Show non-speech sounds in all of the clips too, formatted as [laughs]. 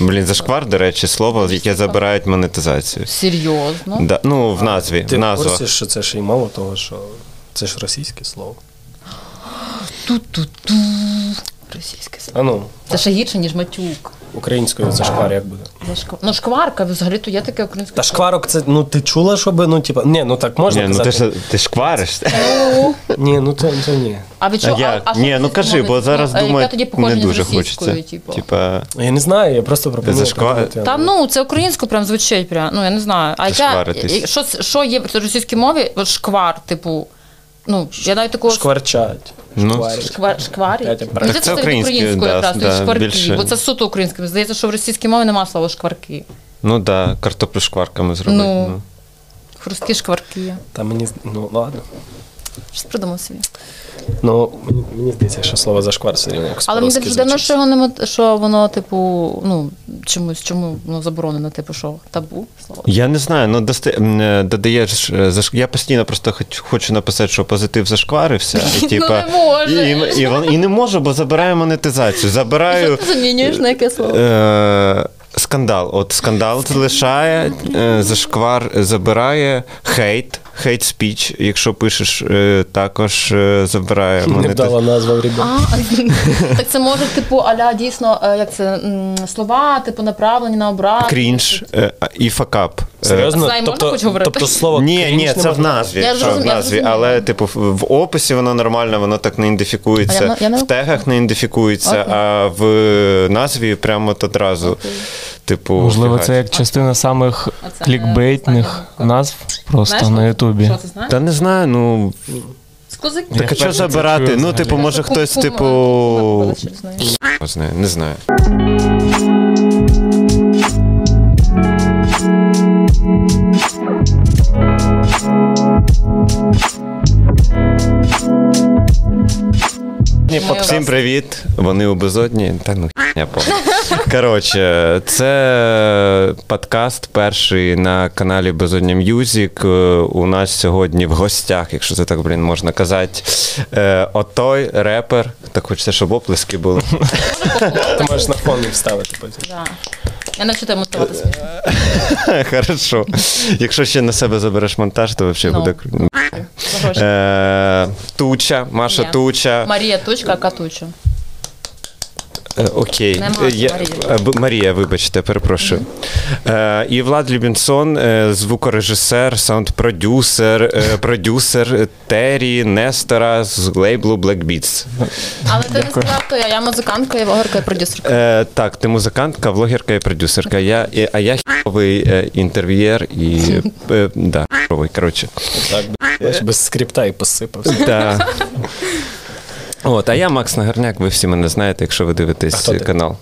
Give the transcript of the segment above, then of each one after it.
Блін, зашквар, до речі, слово, яке забирають монетизацію. Серйозно? Да, ну, в назві. Ти в в назвах. курсі, що це ще й мало того, що це ж російське слово. Ту-ту-ту. Російське слово. А ну, Це ще гірше, ніж матюк. Українською це шквар як буде. Зашквар. Ну, шкварка, взагалі, то є таке українське. Та шкварок це, ну ти чула, щоб, ну, типа, ні, ну так можна Ні, ну ти казати. ж ти шквариш. Ні, ну то, то ні. А від А чого? як? що Ні, ну кажи, бо зараз Ну, а думаю, тоді не з дуже російською, хочеться. типу? Типа, Я не знаю, я просто пропоную. Зашквар- подумати. Та ну, це українською прям звучить прям, ну я не знаю. А я, Зашкваритись. що, що є в російській мові? От шквар, типу. Ну, я навіть такого Шкварчать. Ну, шкварять. шквар, шкварі. Так здається, це це українською, українською да, якраз, да, шкварки, більше. бо це суто українською. Здається, що в російській мові немає слова шкварки. ну да, картоплю шкварками зробити. Ну. Ну. Хрусткі шкварки. Та мені, з- ну ладно. Щось придумав собі. Ну, мені, мені здається, що слово зашквар все рівно. Але мені по-русски дуже дивно, звучить. що його нема, що воно, типу, ну, чомусь, чому воно заборонено, типу, що табу слово. Я не знаю, ну дасти, м, е, додаєш е, заш... Я постійно просто хоч- хочу написати, що позитив зашкварився. [laughs] І, типа, Ну, не може. І, і, вон- і не можу, бо забираю монетизацію. Забираю. Що [laughs] ти замінюєш на яке слово? Е, скандал. От скандал залишає, е, зашквар забирає, хейт, хейт спіч, якщо пишеш, е, також е, забирає Не монетизацію. назва в ребят. А, так це може, типу, аля дійсно, як це слова, типу, направлені на образ. Крінж і факап. Серйозно? Тобто, хоч говорити? тобто слово Ні, крінж ні, це в назві. Я що в назві, але типу в описі воно нормально, воно так не ідентифікується. я- я не в тегах не ідентифікується, а в назві прямо от одразу. Типу, Можливо, це як частина самих Оце клікбейтних назв просто Знаєш, на Ютубі. Що знаєш? Та не знаю, ну З козаки. так а що забирати? чую Ну, взагалі. типу, може хтось, типу. Не знаю, не знаю. Всім привіт! Вони у безодні. Та ну я повна. [laughs] Коротше, це подкаст перший на каналі Безодня Music. Е, У нас сьогодні в гостях, якщо це так блін можна казати. е, Отой репер. Так хочеться, щоб оплески були. Ти можеш на фон вставити потім. Я навчу тебе ставати смішно. [laughs] Хорошо. Якщо ще на себе забереш монтаж, то взагалі Ну. буде круто. Е, Туча, Маша. Туча. Марія Тучка, а Катучу. Е, Окей. Нема Е, я- Марії. е, Марія, вибачте, перепрошую. Е, і Влад Любінсон, е, звукорежисер, саунд-продюсер, е, продюсер е, Террі Нестора з лейблу Black Beats. Але ти не сказав, то я, я музикантка, я вогорка і продюсерка. Е, так, ти музикантка, влогерка і продюсерка. Я, і- а я хіровий е, інтерв'єр і е, да, хіровий, коротше. Так, я ж без скрипта і посипався. Да. [laughs] От, а я Макс Нагорняк, ви всі мене знаєте, якщо ви дивитесь канал.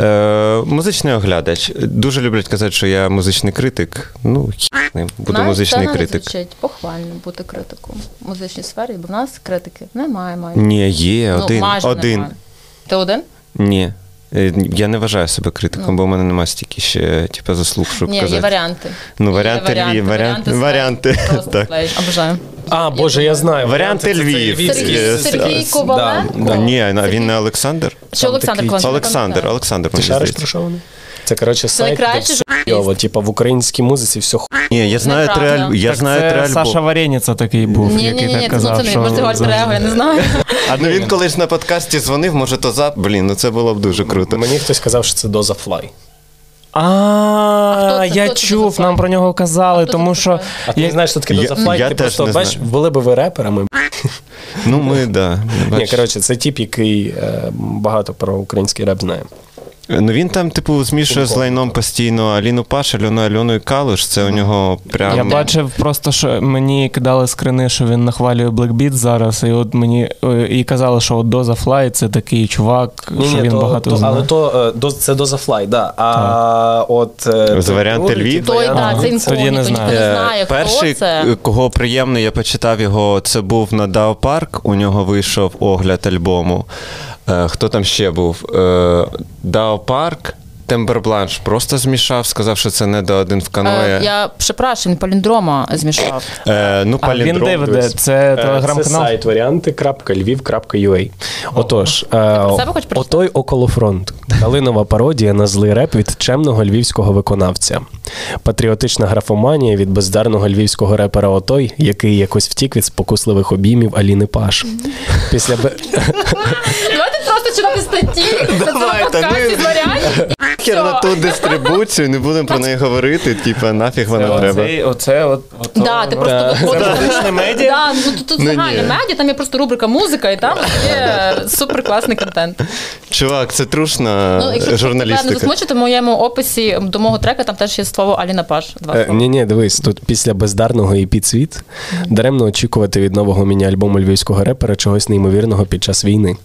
Е, музичний оглядач. Дуже люблять казати, що я музичний критик. Ну, ним, буду Знаєш, музичний це критик. критик. звучить похвально бути критиком в музичній сфері, бо в нас критики немає майже. Ні, є Ну, один. майже один. немає. Ти один? Ні. Е, Я не вважаю себе критиком, Ну. бо в мене немає стільки ще типу, заслуг, щоб Ні, казати. є варіанти. Ну, Є варіанти Львів, варіанти- варіанти, [laughs] Просто так. Обожаю. А, Боже, я знаю. Варіанти Це- це Львів. Сергій- Сергій Коваленко? да, да. Ні, він не Олександр? Чи Олександр такий- Коваленко? Олександр, Олександр, Ти мені шариш здається. про що вони? Це, коротше, сайт, де все журналіст. йово. Типа в українській музиці все ху... Ні, я знаю три Неправда. альбоми. Я так знаю це три альбоми. Саша Вареніца такий був, Ні, ні, який ні, так ні, казав, це не що... може говорити завжди- Рего, я не знаю. А ну він колись на подкасті дзвонив, може то за. Блін, ну це було б дуже круто. Мені хтось сказав, що це доза флай. А, хто це? я Хто це чув, за нам про нього казали, хто тому це що? А ти не знаєш, що таке Я- доза флай? я Ти теж просто не бачиш, знаю. були би ви реперами. Ну ми, да. Ні, бачиш. коротше, це тип, який е, багато про український реп знає. Ну він там, типу, змішує з лайном постійно Аліну Паш, Альону Альону і Калуш. Це у нього прям. Я бачив просто, що мені кидали скрини, що він нахвалює Black Beat зараз, і от мені е, і казали, що от Доза Флай це такий чувак, що він то, багато то, знає. але то е, це доза флай, да. А от е, З варіанти Львів? Той, так, це Тоді не інкогніто, ніхто знаю. не знає, хто Перший, це. е, кого приємно, я почитав його, це був на Дао Парк. У нього вийшов огляд альбому. Е, Хто там ще був? Дао Парк. тембербланш просто змішав, сказав, що це не до один в каное. Е, Я припрошую, паліндрома змішав. Е, ну, А він паліндром, де веде? Це Е, телеграм-канал? Це сайт варіанти.львів.ua. Отож, е, отой околофронт. Калинова пародія на злий реп від чемного львівського виконавця. Патріотична графоманія від бездарного львівського репера Отой, який якось втік від спокусливих обіймів Аліни Паш. Після [laughs] на Давайте, подкасті з варіантів. Хер на ту дистрибуцію, не будемо про неї говорити, типа нафіг вона треба. Оцей, оце, от, ото, Да, ти просто Це от- музичне медіа? Да, ну тут, тут Ну, загальне медіа, там є просто рубрика музика, і там є супер класний контент. Чувак, це трушна Ну, якщо не засмучити, в моєму описі до мого трека там теж є слово Аліна Паш. Два Е, слова. Ні, ні, дивись, тут після бездарного і підсвіт даремно очікувати від нового міні-альбому львівського репера чогось неймовірного під час війни.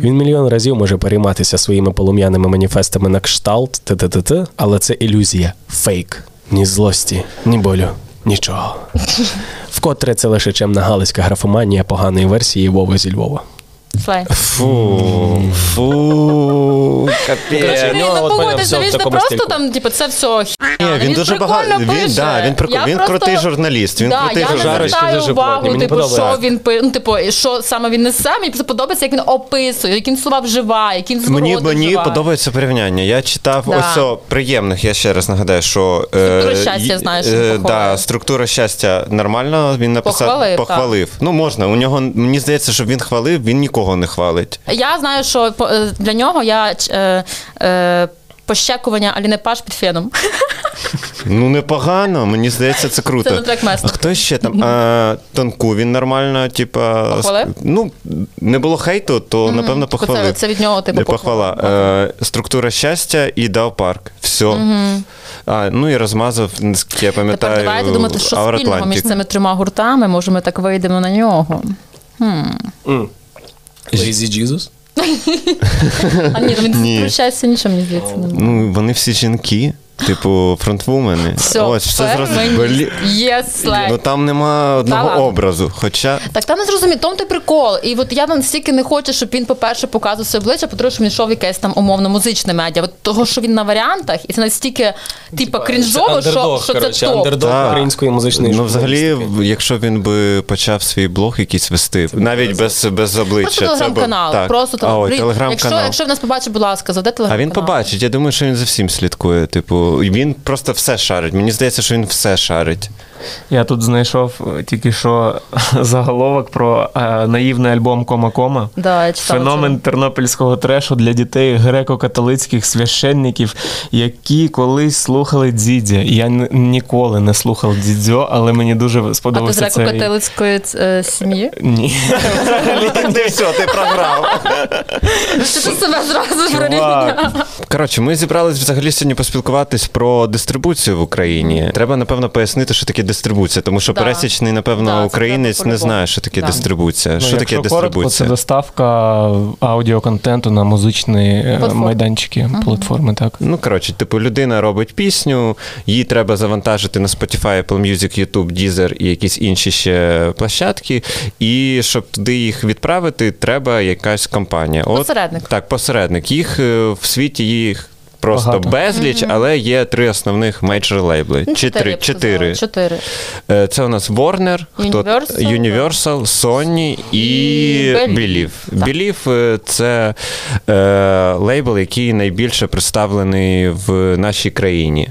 Він мільйон разів може перейматися своїми полум'яними маніфестами на кшталт т-т-т-т, але це ілюзія, фейк, ні злості, ні болю, нічого. [laughs] Вкотре це лише чемна галицька графоманія поганої версії Вови зі Львова. Слай. Фу, фу, капець. Короче, ну, ну от поняв, погодьте, все в він не просто стильку. там, типу, це все Ні, він дуже багато. Він, да, він, прикол, він крутий журналіст. Він да, крутий я не журналіст. звертаю увагу, мені типу, що він пи- ну, типу, що саме він несе. Мені просто подобається, як він описує, які він слова вживає, які він Мені, звороти мені вживає. подобається порівняння. Я читав Да. ось о, приємних, я ще раз нагадаю, що Структура е, щастя, знаєш, е, похвалив. да, структура щастя нормально. Він написав, Похвалив, похвалив. Ну можна. У нього мені здається, що він хвалив, він нікого не хвалить. Я знаю, що е, для нього я е, е, пощекування Аліни Паш під феном. Ну непогано, мені здається, це круто. Це на трек А хто ще там? А, тонку він нормально, типа. Похвалив? Ну, не було хейту, то напевно Типу, похвалив. Це, це від нього типу Не похвала. Е, структура щастя і дав парк. Все. А, ну і розмазав, наскільки я пам'ятаю. Тепер давайте думати, що спільного між цими трьома гуртами. Може, ми так вийдемо на нього. Lazy Jesus? [laughs] А ні, ну Ні. він про щастя нічого мені здається. немає. Ну, вони всі жінки, типу, фронтвумени. Все, Ось, все зрозуміло. мені Блі- є слайд. Ну там нема одного ладно. образу. Хоча. Так там не зрозумів, тому той прикол. І от я настільки не хочу, щоб він, по-перше, показував своє обличчя, по-друге, щоб він йшов в якесь там умовно музичне медіа. От того, що він на варіантах, і це настільки типа крінжово, що, що це топ. андердог Так. української музичної Ну, взагалі, журналістики. якщо він би почав свій блог якийсь вести, навіть без, без обличчя. Просто це телеграм-канал. так. Просто а, ой, Блін, Якщо, телеграм-канал. якщо він нас побачить, будь ласка, заведе А телеграм-канал. він побачить. Я думаю, що він за всім слідкує. Типу, він просто все шарить. Мені здається, що він все шарить. Я тут знайшов е, тільки що [laughs] заголовок про е, наївний альбом Кома-Кома. Да, я читала Феномен тернопільського трешу для дітей греко-католицьких священників, які колись слухали дзідзя. Я н- ніколи не слухав дзідзьо, але мені дуже А ти з сподобався цей... е, сім'ї? Ні. Ти все, ти програв. Ти себе зразу прорівняв? Коротше, ми зібрались взагалі сьогодні поспілкуватись про дистрибуцію в Україні. Треба, напевно, пояснити, що таке дистрибуція, тому що Да. пересічний, напевно, Да, українець не знає, що таке Да. дистрибуція. Ну, що таке якщо коротко, це доставка аудіоконтенту на музичні е, Платформи. майданчики, платформи, так. Ну, коротше, типу, людина робить пісню, її треба завантажити на Spotify, Apple Music, YouTube, Deezer і якісь інші ще площадки. І щоб туди їх відправити, треба якась компанія. От, Посередник. Так, посередник. Їх е, в світі їх просто Багато. безліч, але є три основних мейджор лейбли. Ну, Чи три? Чотири. Чотири. Е, Це у нас Warner, хто Universal, Universal, Sony і. Believe е, – це е, лейбл, який найбільше представлений в нашій країні.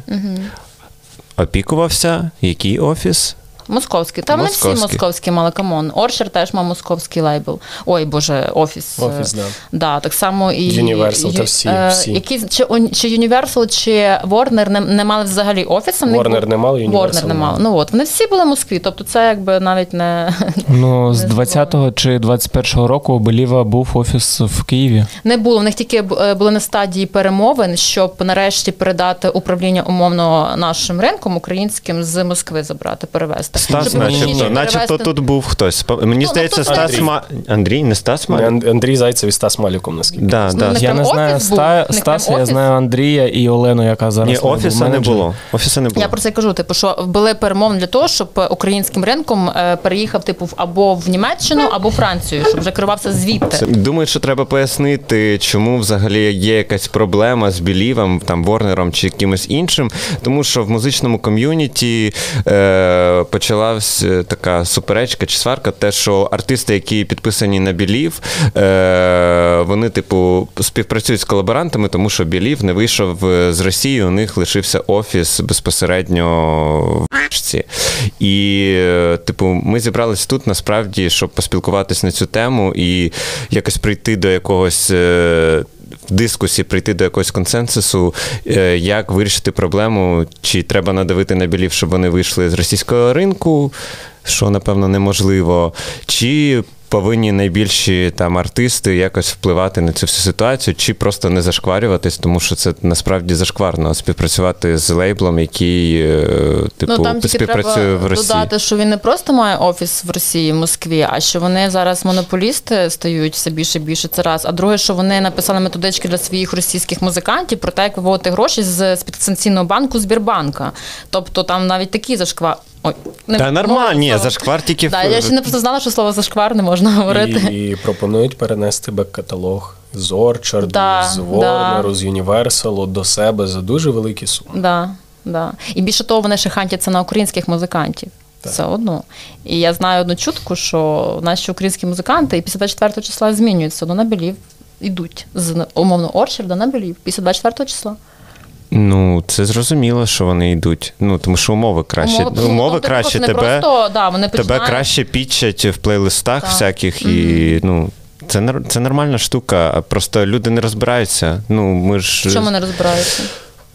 Опікувався який офіс? Московський. Там не всі Московський. московські мали come on. Orchard теж мав московський лейбл. Ой, боже, офіс. Офіс, Е, да. Да, так само і Universal, та всі, е, всі. Які, чи, он- чи Universal, чи Warner не, не мали взагалі офісу. в них Warner був- не мали, Universal Warner не мали. мали. Ну от, вони всі були в Москві, тобто це якби навіть не, [laughs] Ну, з 20-го чи 21-го року у Беліва був офіс в Києві. не було. В них тільки е, були на стадії перемовин, щоб нарешті передати управління умовно нашим ринком українським з Москви забрати, перевести. Стас, Щоб начебто, начебто перевести. тут був хтось. Мені Ну, здається, ну, Стас Андрій? Ма... Андрій, не Стас Ма... Ан- Андрій Зайцев і Стас Маліком, наскільки. Да, да. Я не знаю офіс був? Ста... Не прям Стаса, я офіс? знаю Андрія і Олену, яка зараз Ні, в мене був офіса не було. Офіса не було. Я про це й кажу. Типу, що були перемовини для того, щоб українським ринком е, переїхав типу в- або в Німеччину, або Францію, щоб вже керувався звідти. Думаю, що треба пояснити, чому взагалі є якась проблема з Білівом, там Ворнером чи кимось іншим. Тому що в музичному ком'юніті е, почалась така суперечка чи сварка, те, що артисти, які підписані на Білів, е, вони, типу, співпрацюють з колаборантами, тому що Білів не вийшов е, з Росії, у них лишився офіс безпосередньо в Річці. І, е, типу, ми зібрались тут насправді, щоб поспілкуватись на цю тему і якось прийти до якогось. В дискусії прийти до якогось консенсусу, е, як вирішити проблему, чи треба надавити на білів, щоб вони вийшли з російського ринку, що напевно неможливо, чи повинні найбільші там артисти якось впливати на цю всю ситуацію, чи просто не зашкварюватись, тому що це насправді зашкварно співпрацювати з лейблом, який е, типу ну там співпрацює треба в Росії. додати, що він не просто має офіс в Росії, в Москві, а що вони зараз монополісти стають все більше і більше. Це раз. А друге, що вони написали методички для своїх російських музикантів про те, як виводити гроші з підсанкційного банку Збірбанка. Тобто там навіть такі зашква. Ой, не Та нормально, ні, зашквар тільки Да, в- я ще не просто знала, що слово зашквар не можна говорити. І, і пропонують перенести бек-каталог з Орчарду, Да, з да. З Юніверсалу до себе за дуже великі суми. Да, да. І більше того, вони ще хантяться на українських музикантів. Все одно. І я знаю одну чутку, що наші українські музиканти і після 24 числа змінюються, до на Белів йдуть з умовно Орчарда на Белів після 24 числа. Ну, це зрозуміло, що вони йдуть. Ну, тому що умови краще. Умови- Умови, ну, тобто краще не тебе, просто, да, вони тебе краще пічать в плейлистах Так. всяких, і ну. Це, це нормальна штука, просто люди не розбираються. Ну, ми ж... Чому не розбираються?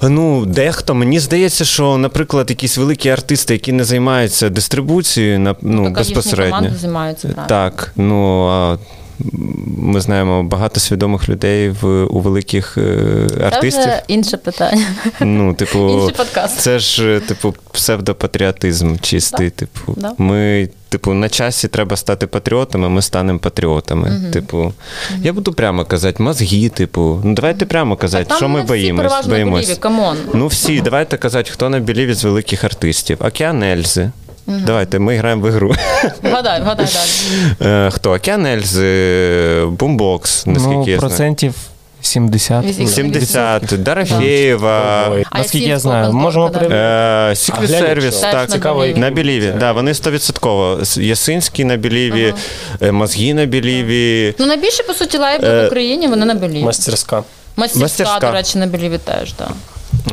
Ну, дехто, мені здається, що, наприклад, якісь великі артисти, які не займаються дистрибуцією, ну, їхні безпосередньо. займаються правильно. Так, ну а ми знаємо багато свідомих людей в, у великих е, Це артистів. вже інше питання. Ну, типу, [laughs] Інший подкаст. це ж, е, типу, псевдопатріотизм чистий. Типу, Да. ми, типу, на часі треба стати патріотами, ми станемо патріотами. Типу, я буду прямо казати, мозги, типу. Ну, давайте прямо казати, Там що ми всі боїмось. come on. Ну, всі, давайте казати, хто на біліві з великих артистів. Океан Ельзи. Давайте, ми граємо в ігру. Вгадай, вгадай далі. [laughs] Е, Хто? Океан Ельзи, Бумбокс, наскільки Ну, я знаю. процентів 70. 70, Дорофєєва. Наскільки я знаю, можемо да. перевірити. Е, так, на Цікаво, Біліві. на Біліві. Да, вони 100%. Ясинський на Біліві, е, мозги на Біліві. Ну, найбільше, по суті, Е, в Україні, вони на Беліві. Мастерська. Мастерська, Мастерська. до речі, на Беліві теж, так.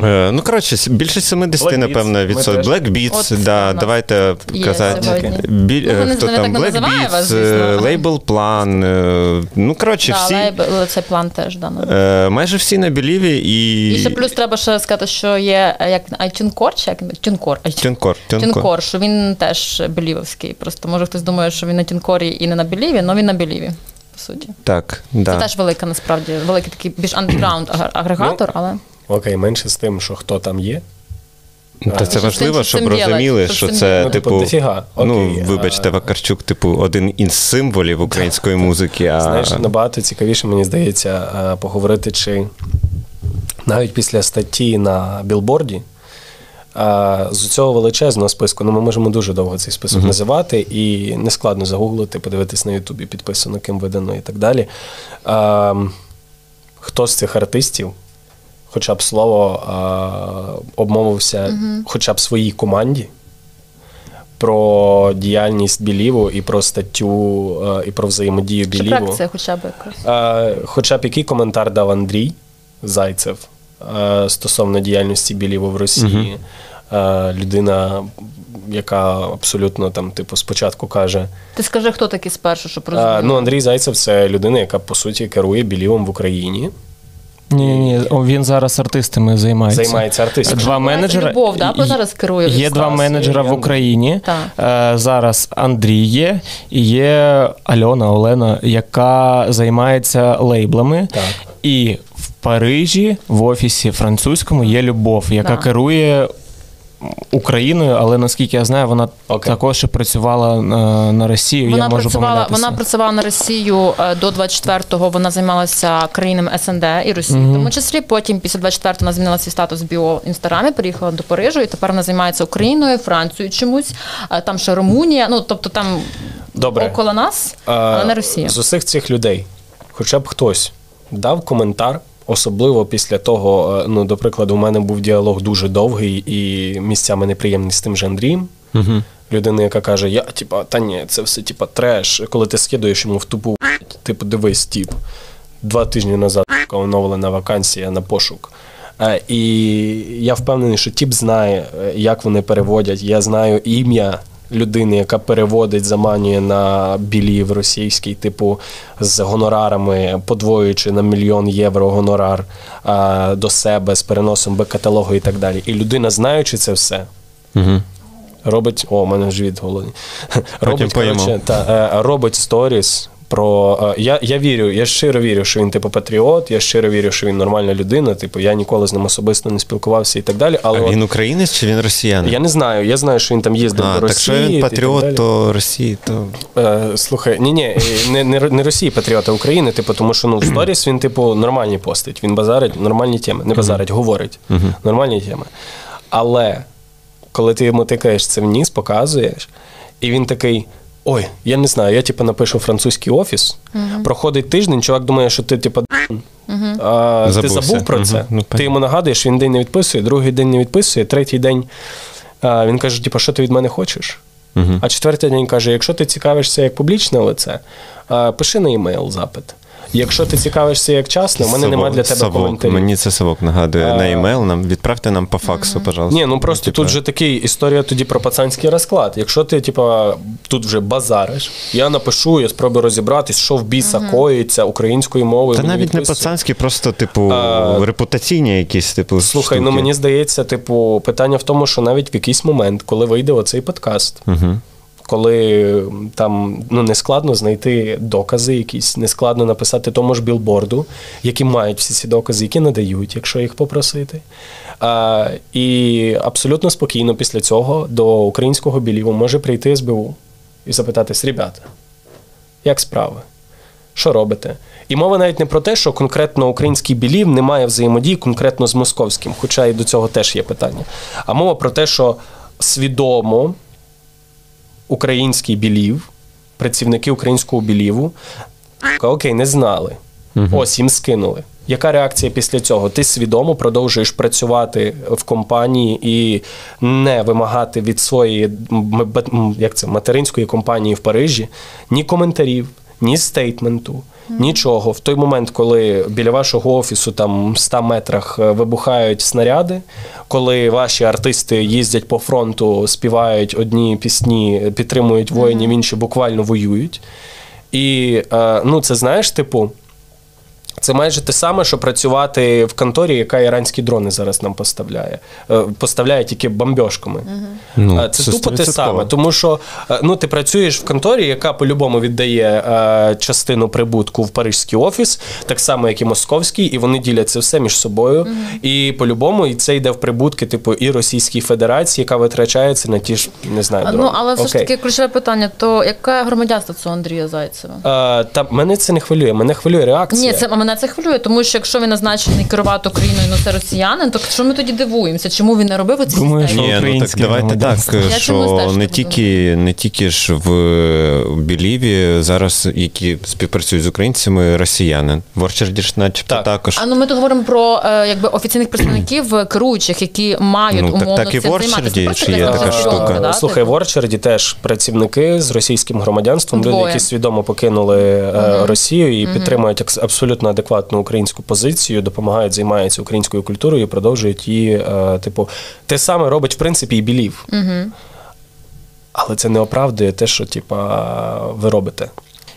Е, Ну, коротше, більше 70, Black напевно, відсотків. Black Beats, От, да, да. давайте казати. Біль, Ну, вони- хто вони там? Black вас, Beats, е, Label Plan. е, Ну, коротше, Да, всі. лейбл, цей план теж, да. ну. Майже всі на Біліві і. І ще плюс треба ще сказати, що є як iTunes чи як TuneCore. TuneCore. TuneCore. Що він теж білівський. Просто може хтось думає, що він на TuneCore і і не на Біліві, але він на Біліві, по суті. Так, Це теж велика, насправді, великий такий більш андеграунд [clears throat] аг- агрегатор, але Окей, менше з тим, що хто там є. Та це важливо, щоб розуміли, Що це, Ну, типу, дофіга. ну, вибачте, а- Вакарчук, типу, один із символів української музики. А... Знаєш, набагато цікавіше, мені здається, поговорити, чи навіть після статті на білборді. З цього величезного списку, ну ми можемо дуже довго цей список називати, і нескладно загуглити, подивитись на Ютубі, підписано, ким видано і так далі. Ем, Хто з цих артистів, хоча б слово, е, обмовився хоча б своїй команді про діяльність Біліву і про статтю, е, і про взаємодію чи Біліву. хоча б якось. Е, Хоча б який коментар дав Андрій Зайцев стосовно діяльності Біліву в Росії. Е, Людина, яка абсолютно там, типу, спочатку каже. Ти скажи, хто такий спершу, щоб е, розуміти. Ну, Андрій Зайцев це людина, яка по суті керує Білівом в Україні, Ні, ні, він зараз артистами займається. займається артистами. Два менеджера. Любов, да, бо зараз керує Є два менеджера в Україні. Так. Е, Зараз Андрій є, і є Альона Олена, яка займається лейблами. Так. І в Парижі в офісі французькому є Любов, яка Так. керує Україною, але наскільки я знаю, вона okay. також і працювала на, на Росію. Вона я можу працювала, вона працювала на Росію до 24-го. Вона займалася країнами СНД і Росії, mm-hmm. в тому числі. Потім, після 24-го, вона змінила свій статус в біоінстаграмі, переїхала до Парижу, і тепер вона займається Україною, Францією чомусь. Там ще Румунія. Ну тобто там Добре. около нас, але не Росія. З усіх цих людей, хоча б хтось дав коментар. Особливо після того, е, ну, до прикладу, у мене був діалог дуже довгий і місцями неприємний з тим же Андрієм. Угу. Людина, яка каже: Я, типа, та ні, це все типа треш. Коли ти скидуєш йому в тупу, типу, дивись, тип. Два тижні назад оновлена вакансія на пошук. Е, і я впевнений, що тіп знає, е, як вони переводять. Я знаю ім'я людини, яка переводить, заманює на білів російський, типу з гонорарами, подвоюючи на мільйон євро гонорар а, до себе з переносом Б-каталогу і так далі. І людина, знаючи це все, угу. робить. О, у мене від голодні, Робить, коротше, та, е, робить сторіс про е, я я вірю, я щиро вірю, що він типу патріот, я щиро вірю, що він нормальна людина. Типу, я ніколи з ним особисто не спілкувався і так далі. Але а він українець чи він росіянин? Я не знаю. Я знаю, що він там їздив а, до Росії. Так що він патріот, то Росії, то Е, слухай, ні, ні, не не, не Росії патріот, а України. Типу, тому що ну в сторіс він, типу, нормальні постить. Він базарить нормальні теми, не базарить, говорить нормальні теми. Але коли ти йому тикаєш це в ніс, показуєш, і він такий. Ой, я не знаю, я типу напишу французький офіс. Угу. Проходить тиждень, чувак думає, що ти, типу, uh а, ти забув про це. Ну, ти йому нагадуєш, він день не відписує, другий день не відписує, третій день а, він каже: типу, що ти від мене хочеш? А четвертий день каже: якщо ти цікавишся як публічне лице, а, пиши на емейл запит. Якщо ти цікавишся як часно, в мене немає для тебе совок. коментарів. Мені це совок нагадує а... на емейл. Нам відправте нам по факсу, пожалуйста. Ні, ну просто типа... тут же такий історія тоді про пацанський розклад. Якщо ти, типа, тут вже базариш, я напишу, я спробую розібратись, що в біса uh-huh. коїться українською мовою. Та навіть відписує. не пацанські, просто, типу, а... репутаційні якісь, типу. Слухай, штуки. ну мені здається, типу, питання в тому, що навіть в якийсь момент, коли вийде оцей подкаст. Uh-huh коли там ну складно знайти докази, якісь не складно написати тому ж білборду, які мають всі ці докази, які надають, якщо їх попросити. А, І абсолютно спокійно після цього до українського біліву може прийти СБУ і запитатись, ребята, як справи? Що робите? І мова навіть не про те, що конкретно український білів не має взаємодії конкретно з московським, хоча і до цього теж є питання. А мова про те, що свідомо український білів, працівники українського біліву, окей, не знали. Угу. Ось їм скинули. Яка реакція після цього? Ти свідомо продовжуєш працювати в компанії і не вимагати від своєї як це, материнської компанії в Парижі ні коментарів, ні стейтменту, Нічого. В той момент, коли біля вашого офісу там в 100 метрах е, вибухають снаряди, коли ваші артисти їздять по фронту, співають одні пісні, підтримують воїнів, інші буквально воюють. І е, ну, це знаєш, типу. Це майже те саме, що працювати в конторі, яка іранські дрони зараз нам поставляє. Е, поставляє тільки бомбьошками. Ну, е, це, це тупо те саме. Тому що е, ну, ти працюєш в конторі, яка по-любому віддає частину прибутку в Парижський офіс, так само, як і московський, і вони ділять це все між собою. Угу. І по-любому і це йде в прибутки, типу, і Російській Федерації, яка витрачається на ті ж не знаю. дрони. Ну, але все Окей. ж таки ключове питання: то яке громадянство цього Андрія Зайцева? А, та мене це не хвилює. Мене хвилює реакція. Ні, це мене це хвилює, тому що якщо він назначений керувати Україною, ну це росіянин, то що ми тоді дивуємося? Чому він не робив оці Думаю, що ну, так давайте так, що не тільки не тільки ж в Біліві зараз, які співпрацюють з українцями, росіяни. В Орчарді ж начебто так. також. А ну ми тут говоримо про е, якби офіційних представників керуючих, які мають ну, умовно так, так і в Орчарді ж є така штука. Да? Слухай, в Орчарді теж працівники з російським громадянством, люди, які свідомо покинули Росію і uh підтримують абсолютно адекватну українську позицію, допомагають, займаються українською культурою, і продовжують її, е, типу, те саме робить в принципі і білів. Угу. Але це не оправдує те, що типа, ви робите.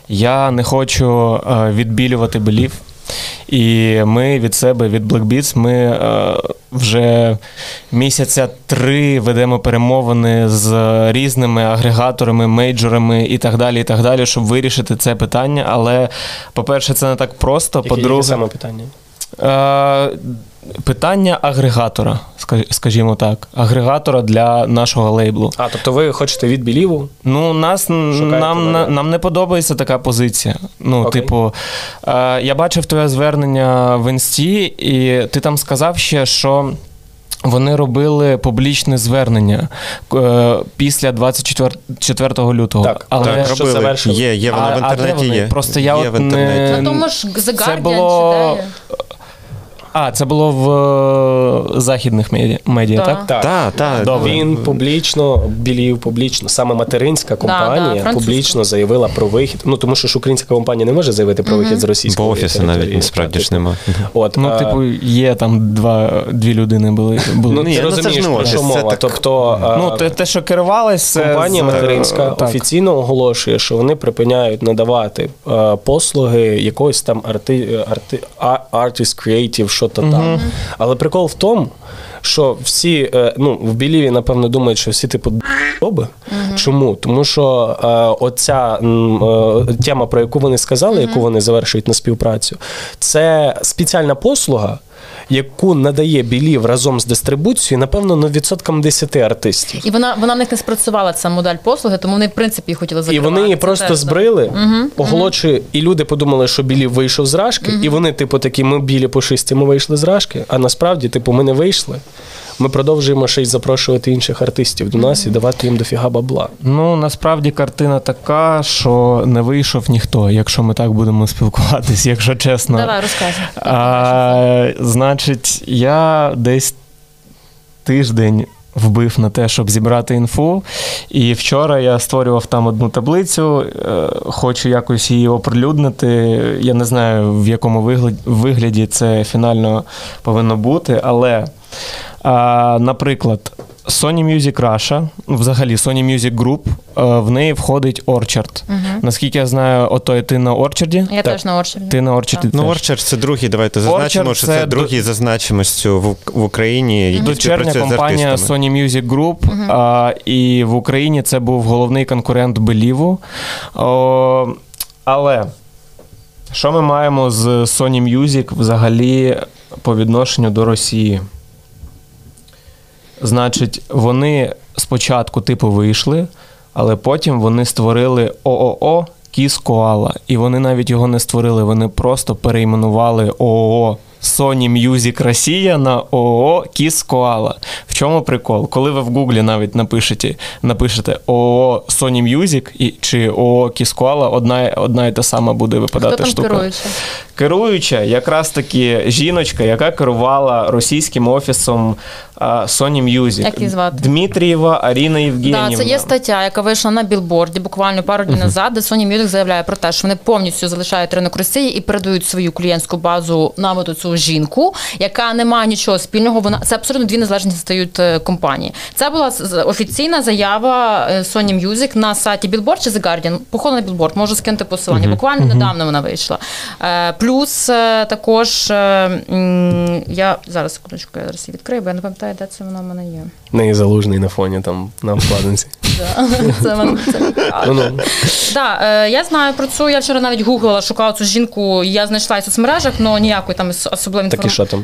Я не хочу е, відбілювати білів. І ми від себе, від Black Beats, ми е, вже місяця три ведемо перемовини з різними агрегаторами, мейджорами і так далі, і так далі, щоб вирішити це питання. Але, по-перше, це не так просто. Які По-друге, саме питання? Е, питання агрегатора, скажімо так, агрегатора для нашого лейблу. А тобто ви хочете від біліву? Ну, нас нам нам не подобається така позиція. Ну, Окей. типу, е, я бачив твоє звернення в інсті, і ти там сказав ще, що. Вони робили публічне звернення е, після 24 лютого. Так, але так, що робили. Є, є воно а, в інтернеті. Є. Просто я є от в інтернеті. Не... На тому ж The Guardian, це було... А, це було в е, західних медіа, медіа так? Так. так, так. Добре. Він публічно, білів публічно, саме материнська компанія да, да, публічно заявила про вихід. Ну тому що ж українська компанія не може заявити про вихід з російської Бо офісу навіть насправді ж нема. От, ну, а... типу, є там два, дві людини були. були. Ну, ти розумієш, про що мова. Тобто, ну, те, те, що керувалось... Компанія з... материнська так. офіційно оголошує, що вони припиняють надавати uh, послуги якогось там арти, арти, artist creative, що то там. Але прикол в тому, що всі е, ну, в Біліві, напевно, думають, що всі типу доби. Uh-huh. Чому? Тому що е, оця е, тема, про яку вони сказали, uh-huh. яку вони завершують на співпрацю, це спеціальна послуга яку надає білів разом з дистрибуцією, напевно, на відсоткам 10 артистів. І вона вона в них не спрацювала ця модель послуги, тому вони в принципі хотіли закривати. І вони її просто теж, збрили, угу, оголошує, угу. і люди подумали, що білів вийшов з рашки, угу. і вони, типу, такі, ми білі пушисті, ми вийшли з рашки, а насправді, типу, ми не вийшли ми продовжуємо ще й запрошувати інших артистів до нас і давати їм дофіга бабла. Ну насправді картина така, що не вийшов ніхто, якщо ми так будемо спілкуватись, якщо чесно. Давай розказуй. А, Значить, я десь тиждень. Вбив на те, щоб зібрати інфу. І вчора я створював там одну таблицю, е, хочу якось її оприлюднити. Я не знаю, в якому вигляді це фінально повинно бути, але а, Наприклад, Sony Music Russia, взагалі Sony Music Group, в неї входить Orchard. Угу. Наскільки я знаю, ото ти на Orchard? Я так. теж на Orchard. Ти на Orchard. Ну, Orchard це другий, давайте зазначимо, Orchard що це, це другий за в, в Україні. Угу. Дочерня компанія Sony Music Group, угу. а, і в Україні це був головний конкурент Беліву. Але що ми маємо з Sony Music взагалі по відношенню до Росії? Значить, вони спочатку, типу, вийшли, але потім вони створили ООО Кіс Коала. І вони навіть його не створили, вони просто перейменували ООО Sony Music Росія на ООО Кіс Коала. В чому прикол? Коли ви в Гуглі навіть напишете напишете ООО Sony Music і, чи ООО Кіс Коала, одна одна і та сама буде випадати Хто там штука. Керуюча? Керуюча, якраз таки жіночка, яка керувала російським офісом Sony Music. Як її звати? Дмитрієва Аріна Євгенівна. Да, це є стаття, яка вийшла на білборді буквально пару днів назад, де Sony Music заявляє про те, що вони повністю залишають ринок Росії і передають свою клієнтську базу на цю жінку, яка не має нічого спільного. Вона це абсолютно дві незалежні стають е, компанії. Це була офіційна заява е, Sony Music на сайті Billboard чи The Guardian. Походу на Billboard, можу скинути посилання. Буквально недавно вона вийшла. Е, плюс також я зараз секундочку, я зараз її відкрию, бо я не пам'ятаю пам'ятаю, де це воно в мене є. Неї залужний на фоні там на обкладинці. [laughs] Ну, ну. Е, я знаю про цю. Я вчора навіть гуглила, шукала цю жінку. Я знайшла в соцмережах, але ніякої там особливої інформації.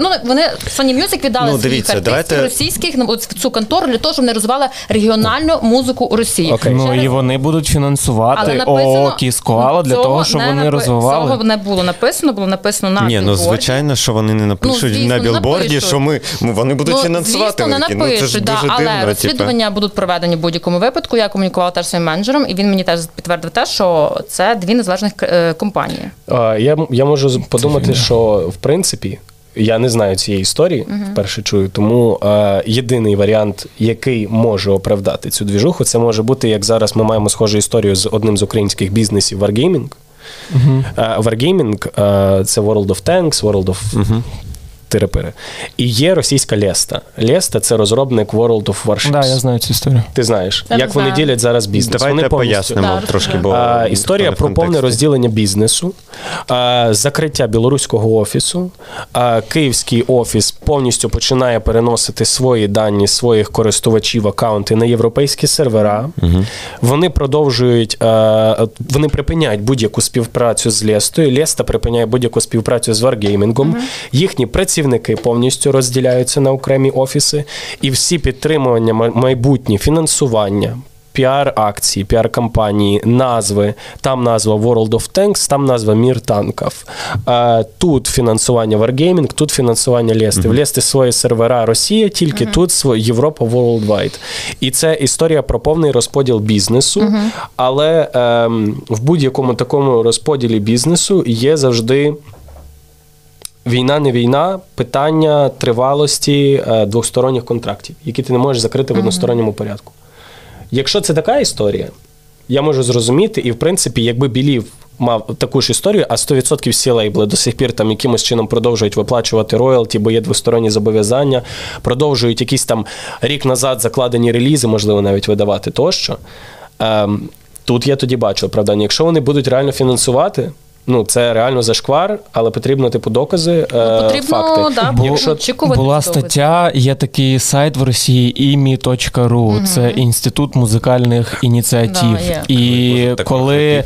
Ну вони Sony Music віддали ну, своїх артистів російських в цю контору для того, щоб вони розвивали регіональну музику у Росії. Ну і вони будуть фінансувати ООО Кіскоала для того, щоб вони розвивали. Цього не було написано, було написано на Ні, ну звичайно, що вони не напишуть на білборді, що ми вони будуть фінансувати. Звісно, не напишуть, але розслідування будуть проведені в будь-якому випадку. Я комунікувала теж своїм менеджером, і він мені теж підтвердив те, що це дві незалежних е, компанії. Я я можу подумати, що в принципі. Я не знаю цієї історії, uh-huh. вперше чую. Тому е, єдиний варіант, який може оправдати цю двіжуху, це може бути, як зараз ми маємо схожу історію з одним з українських бізнесів Wargaming. Uh-huh. Wargaming е, – це World of Tanks, World of uh-huh І є російська Леста. Леста це розробник World of Warships. Да, я знаю цю історію. Ти знаєш, я як знаю. вони ділять зараз бізнес. Давайте вони пояснимо да, трошки. бо а, Історія про контексті. повне розділення бізнесу, а, закриття білоруського офісу. А, Київський офіс повністю починає переносити свої дані своїх користувачів аккаунти на європейські сервера. Угу. Вони продовжують, а, вони припиняють будь-яку співпрацю з Лестою. Леста припиняє будь-яку співпрацю з Wargaming. Угу. Їхні працівники працівники повністю розділяються на окремі офіси, і всі підтримування майбутнє фінансування піар-акції, піар-кампанії, назви. Там назва World of Tanks, там назва Мір танків. Тут фінансування Wargaming, тут фінансування Лєсти. В Лєсти свої сервера Росія, тільки тут Європа Worldwide. І це історія про повний розподіл бізнесу, але ем, в будь-якому такому розподілі бізнесу є завжди. Війна не війна, питання тривалості е, двосторонніх контрактів, які ти не можеш закрити в односторонньому порядку. Якщо це така історія, я можу зрозуміти, і в принципі, якби Білів мав таку ж історію, а 100% всі лейбли до сих пір там якимось чином продовжують виплачувати роялті, бо є двосторонні зобов'язання, продовжують якісь там рік назад закладені релізи, можливо, навіть видавати тощо. Ем, Тут я тоді бачу оправдання. Якщо вони будуть реально фінансувати, Ну, це реально зашквар, але потрібно типу докази. Ну, е, потрібно, факти. Да, Бо, Якщо була стаття, є такий сайт в Росії imi.ru, угу. це інститут музикальних ініціатив. Да, І коли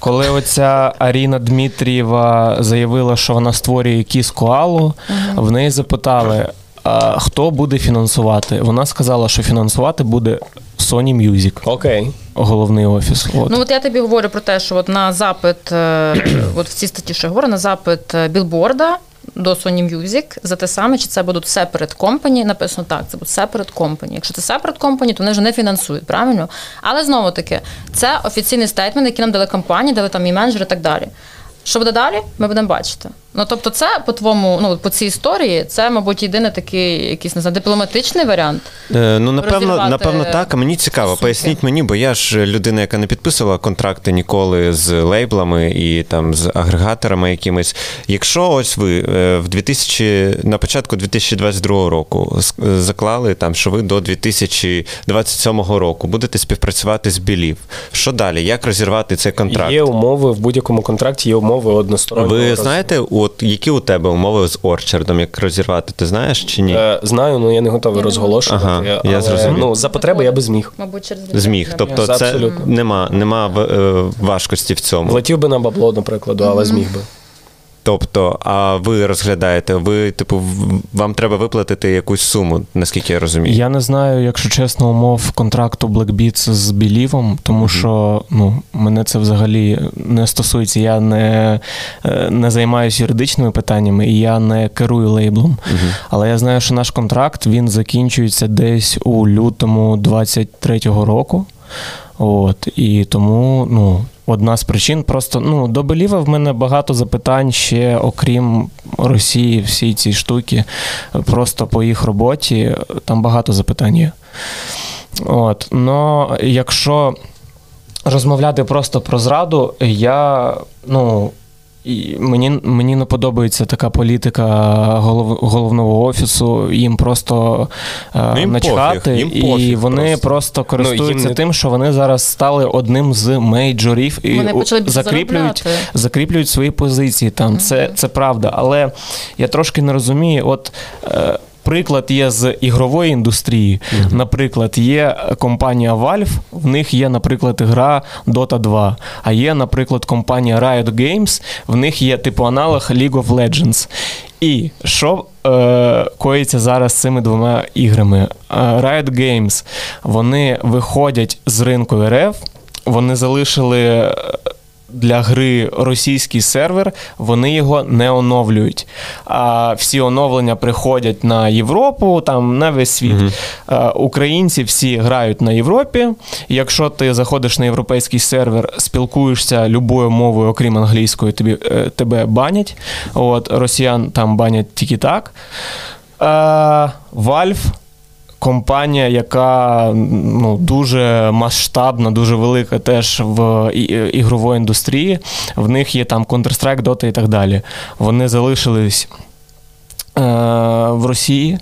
коли оця Аріна Дмитрієва заявила, що вона створює кіс коалу, угу. в неї запитали. А хто буде фінансувати? Вона сказала, що фінансувати буде Sony Music. Окей. Okay. Головний офіс. От. Ну от я тобі говорю про те, що от на запит, е, [clears throat] от в цій статті я говорю, на запит е, білборда до Sony Music за те саме, чи це будуть separate company, написано так, це буде separate company. Якщо це separate company, то вони вже не фінансують, правильно? Але знову таки, це офіційний стейтмент, який нам дали компанії, дали там і менеджери і так далі. Що буде далі, ми будемо бачити. Ну тобто, це по твоєму, ну по цій історії, це, мабуть, єдиний такий якийсь не знаю, дипломатичний варіант. Е, ну напевно, напевно, так. А мені цікаво. Стосунки. Поясніть мені, бо я ж людина, яка не підписувала контракти ніколи з лейблами і там з агрегаторами якимись. Якщо ось ви е, в 2000, на початку 2022 року заклали там, що ви до 2027 року будете співпрацювати з білів. Що далі? Як розірвати цей контракт? Є умови в будь-якому контракті, є умови одностороннього. Ви знаєте, от які у тебе умови з Орчардом, як розірвати, ти знаєш чи ні? Е, Знаю, але я не готовий розголошувати. Ага, але, зрозумів. Ну, за потреби я би зміг. Мабуть, через зміг. Тобто, це абсолютно. нема, нема е, важкості в цьому. Влетів би на бабло, наприклад, але зміг би. Тобто, а ви розглядаєте, ви, типу, вам треба виплатити якусь суму, наскільки я розумію? Я не знаю, якщо чесно, умов контракту Blackbeats з Білівом, тому mm-hmm. що ну, мене це взагалі не стосується. Я не е, не займаюся юридичними питаннями і я не керую лейблом. Mm-hmm. Але я знаю, що наш контракт він закінчується десь у лютому 23-го року. От, І тому, ну одна з причин. Просто ну, до Беліва в мене багато запитань ще, окрім Росії, всі ці штуки. Просто по їх роботі там багато запитань є. От, Но якщо розмовляти просто про зраду, я ну, і Мені мені не подобається така політика голов, головного офісу. Їм просто е, ну, їм начхати, пофіг, їм пофіг і вони просто, просто користуються ну, тим, що вони зараз стали одним з мейджорів і вони закріплюють закріплюють свої позиції. Там mm-hmm. це це правда. Але я трошки не розумію, от. Е, Приклад є з ігрової індустрії. Mm-hmm. Наприклад, є компанія Valve, в них є, наприклад, гра Dota 2. А є, наприклад, компанія Riot Games, в них є типу аналог League of Legends. І що е, коїться зараз з цими двома іграми? Е, Riot Games вони виходять з ринку РФ, вони залишили для гри російський сервер, вони його не оновлюють. А всі оновлення приходять на Європу, там на весь світ. uh Українці всі грають на Європі. Якщо ти заходиш на європейський сервер, спілкуєшся любою мовою, окрім англійської, тобі, е, тебе банять. От Росіян там банять тільки так. Valve компанія, яка ну, дуже масштабна, дуже велика теж в ігрової індустрії. В них є там Counter-Strike, Dota і так далі. Вони залишились е, в Росії.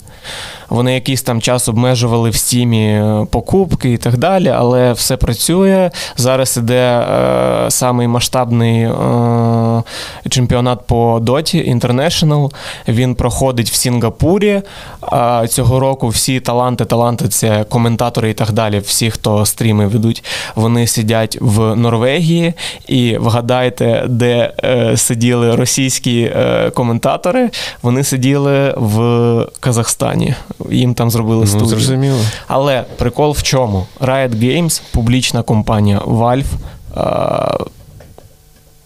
Вони якийсь там час обмежували в стімі е, покупки і так далі, але все працює. Зараз іде е, самий масштабний е, чемпіонат по Доті International. Він проходить в Сінгапурі. А цього року всі таланти, таланти це коментатори і так далі. Всі, хто стріми ведуть, вони сидять в Норвегії. І вгадайте, де е, сиділи російські е, коментатори. Вони сиділи в Казахстані. Їм там зробили студію. Ну, зрозуміло. Але прикол в чому? Riot Games, публічна компанія Valve. Е,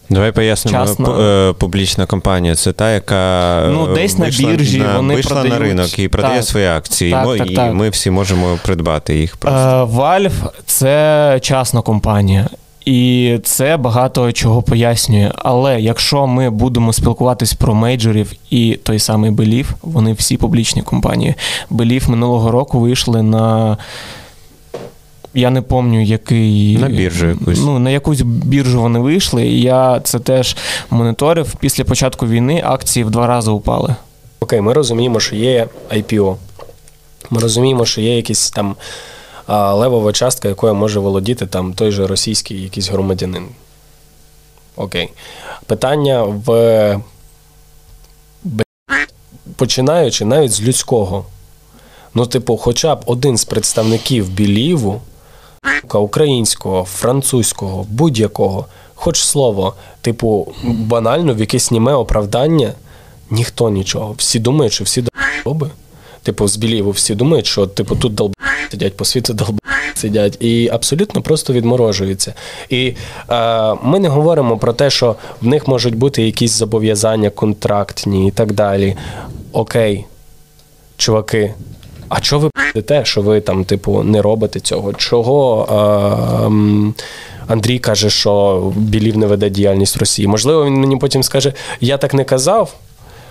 Давай пояснимо. Частна... Е, публічна компанія це та, яка ну, десь вийшла, на біржі на, вони вийшла продають... на ринок і продає так, свої акції. Так, і, так, і так. ми всі можемо придбати їх. просто. Valve – це частна компанія. І це багато чого пояснює. Але якщо ми будемо спілкуватись про мейджорів і той самий Belief, вони всі публічні компанії. Belief минулого року вийшли на я не пам'ятаю, який на біржу якусь. Ну, на якусь біржу вони вийшли, і я це теж моніторив. Після початку війни акції в два рази упали. Окей, ми розуміємо, що є IPO. Ми розуміємо, що є якісь там левова частка, якою може володіти там той же російський якийсь громадянин. Окей. Питання в починаючи навіть з людського. Ну, типу, хоча б один з представників Біліву українського, французького, будь-якого, хоч слово, типу, банально в якесь німе оправдання, ніхто нічого. Всі думають, що всі долби. Типу, з Біліву всі думають, що типу тут долб сидять, по світу долб сидять, і абсолютно просто відморожуються. І е, ми не говоримо про те, що в них можуть бути якісь зобов'язання контрактні і так далі. Окей, чуваки, а чого ви п'єте, що ви там, типу, не робите цього? Чого е, Андрій каже, що Білів не веде діяльність Росії? Можливо, він мені потім скаже, я так не казав.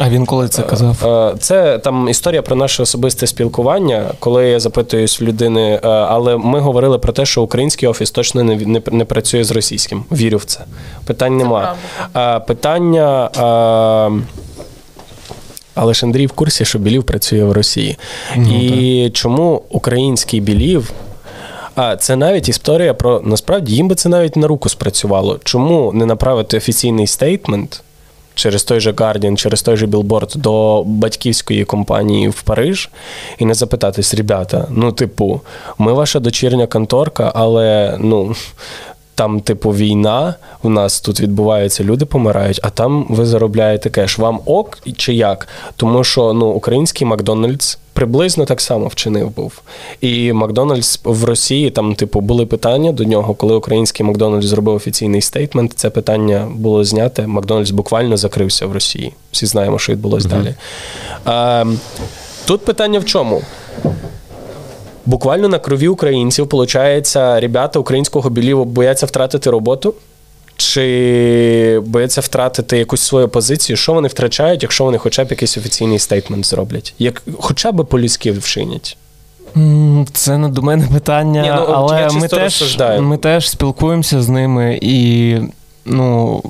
А він коли це казав? Е, це там історія про наше особисте спілкування, коли я запитуюсь в людини, е, але ми говорили про те, що український офіс точно не не, не працює з російським. Вірю в це. Питань немає. Питання. Але ж Андрій в курсі, що Білів працює в Росії. Ну, І так. чому український Білів? А це навіть історія про насправді їм би це навіть на руку спрацювало. Чому не направити офіційний стейтмент через той же Guardian, через той же Білборд до батьківської компанії в Париж і не запитатись, ребята, ну, типу, ми ваша дочірня конторка, але ну там, типу, війна, у нас тут відбувається, люди помирають, а там ви заробляєте кеш. Вам ок чи як? Тому що ну, український Макдональдс приблизно так само вчинив був. І Макдональдс в Росії там, типу, були питання до нього, коли український Макдональдс зробив офіційний statement. Це питання було зняте. Макдональдс буквально закрився в Росії. Всі знаємо, що відбулось мм далі. А, Тут питання в чому? Буквально на крові українців, виходить, ребята українського біліву бояться втратити роботу. Чи бояться втратити якусь свою позицію? Що вони втрачають, якщо вони хоча б якийсь офіційний стейтмент зроблять? Як Хоча б по-людськи вчинять? Це не до мене питання, Ні, ну, але ми теж, ми теж спілкуємося з ними і ну.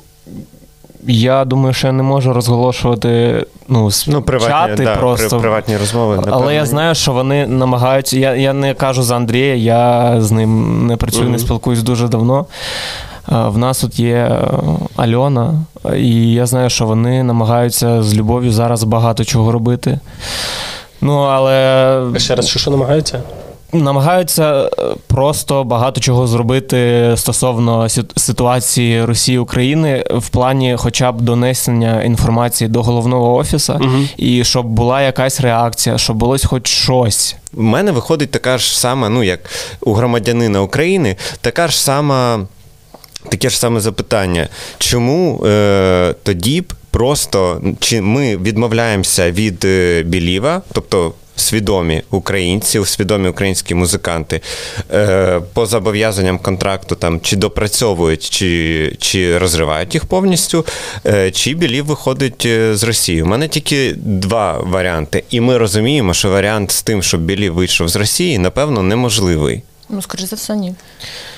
Я думаю, що я не можу розголошувати ну, ну приватні, чати да, просто. приватні розмови. Напевно. Але я знаю, що вони намагаються. Я я не кажу за Андрія, я з ним не працюю, mm-hmm. не спілкуюсь дуже давно. В нас тут є е, Альона, і я знаю, що вони намагаються з любов'ю зараз багато чого робити. Ну, але... Ще раз, що що намагаються? Намагаються е, просто багато чого зробити стосовно ситуації Росії України в плані, хоча б донесення інформації до головного офісу, угу. і щоб була якась реакція, щоб було хоч щось. У мене виходить така ж сама, ну як у громадянина України, така ж сама. Таке ж саме запитання, чому е, тоді б просто чи ми відмовляємося від е, Біліва, тобто свідомі українці, свідомі українські музиканти е, по зобов'язанням контракту там чи допрацьовують, чи чи розривають їх повністю, е, чи білів виходить е, з Росії. У мене тільки два варіанти, і ми розуміємо, що варіант з тим, щоб білів вийшов з Росії, напевно, неможливий. Ну, скоріше за все, ні.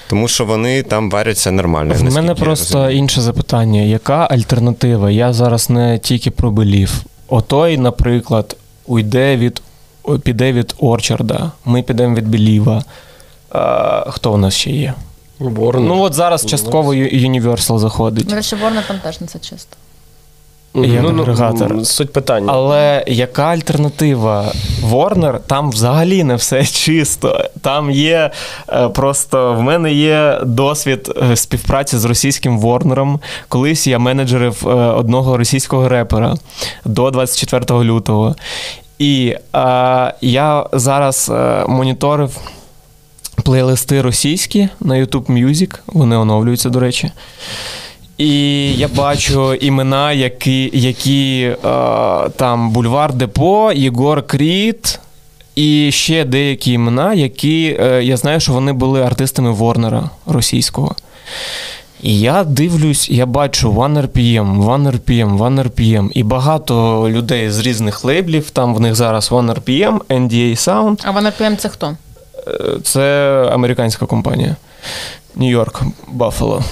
Тому що вони там варяться нормально. В мене просто інше запитання: яка альтернатива? Я зараз не тільки про белів. Отой, наприклад, уйде від піде від Орчарда, ми підемо від Біліва. Хто у нас ще є? Warner. Ну от зараз частково Universal заходить. До речі, Warner там теж не це чисто. Як ну, агрегатор. Ну, суть питання. Але яка альтернатива? Warner, там взагалі не все чисто. Там є е, просто в мене є досвід е, співпраці з російським Ворнером. Колись я менеджерив е, одного російського репера до 24 лютого. І е, я зараз е, моніторив плейлисти російські на YouTube Music, вони оновлюються, до речі. І я бачу імена, які які е, там Бульвар Депо, Єгор Кріт і ще деякі імена, які е, я знаю, що вони були артистами Ворнера російського. І я дивлюсь, я бачу One RPM, One RPM, One RPM. І багато людей з різних лейблів. Там в них зараз One RPM, NDA Sound. А One RPM це хто? Це американська компанія. Нью-Йорк, Баффало.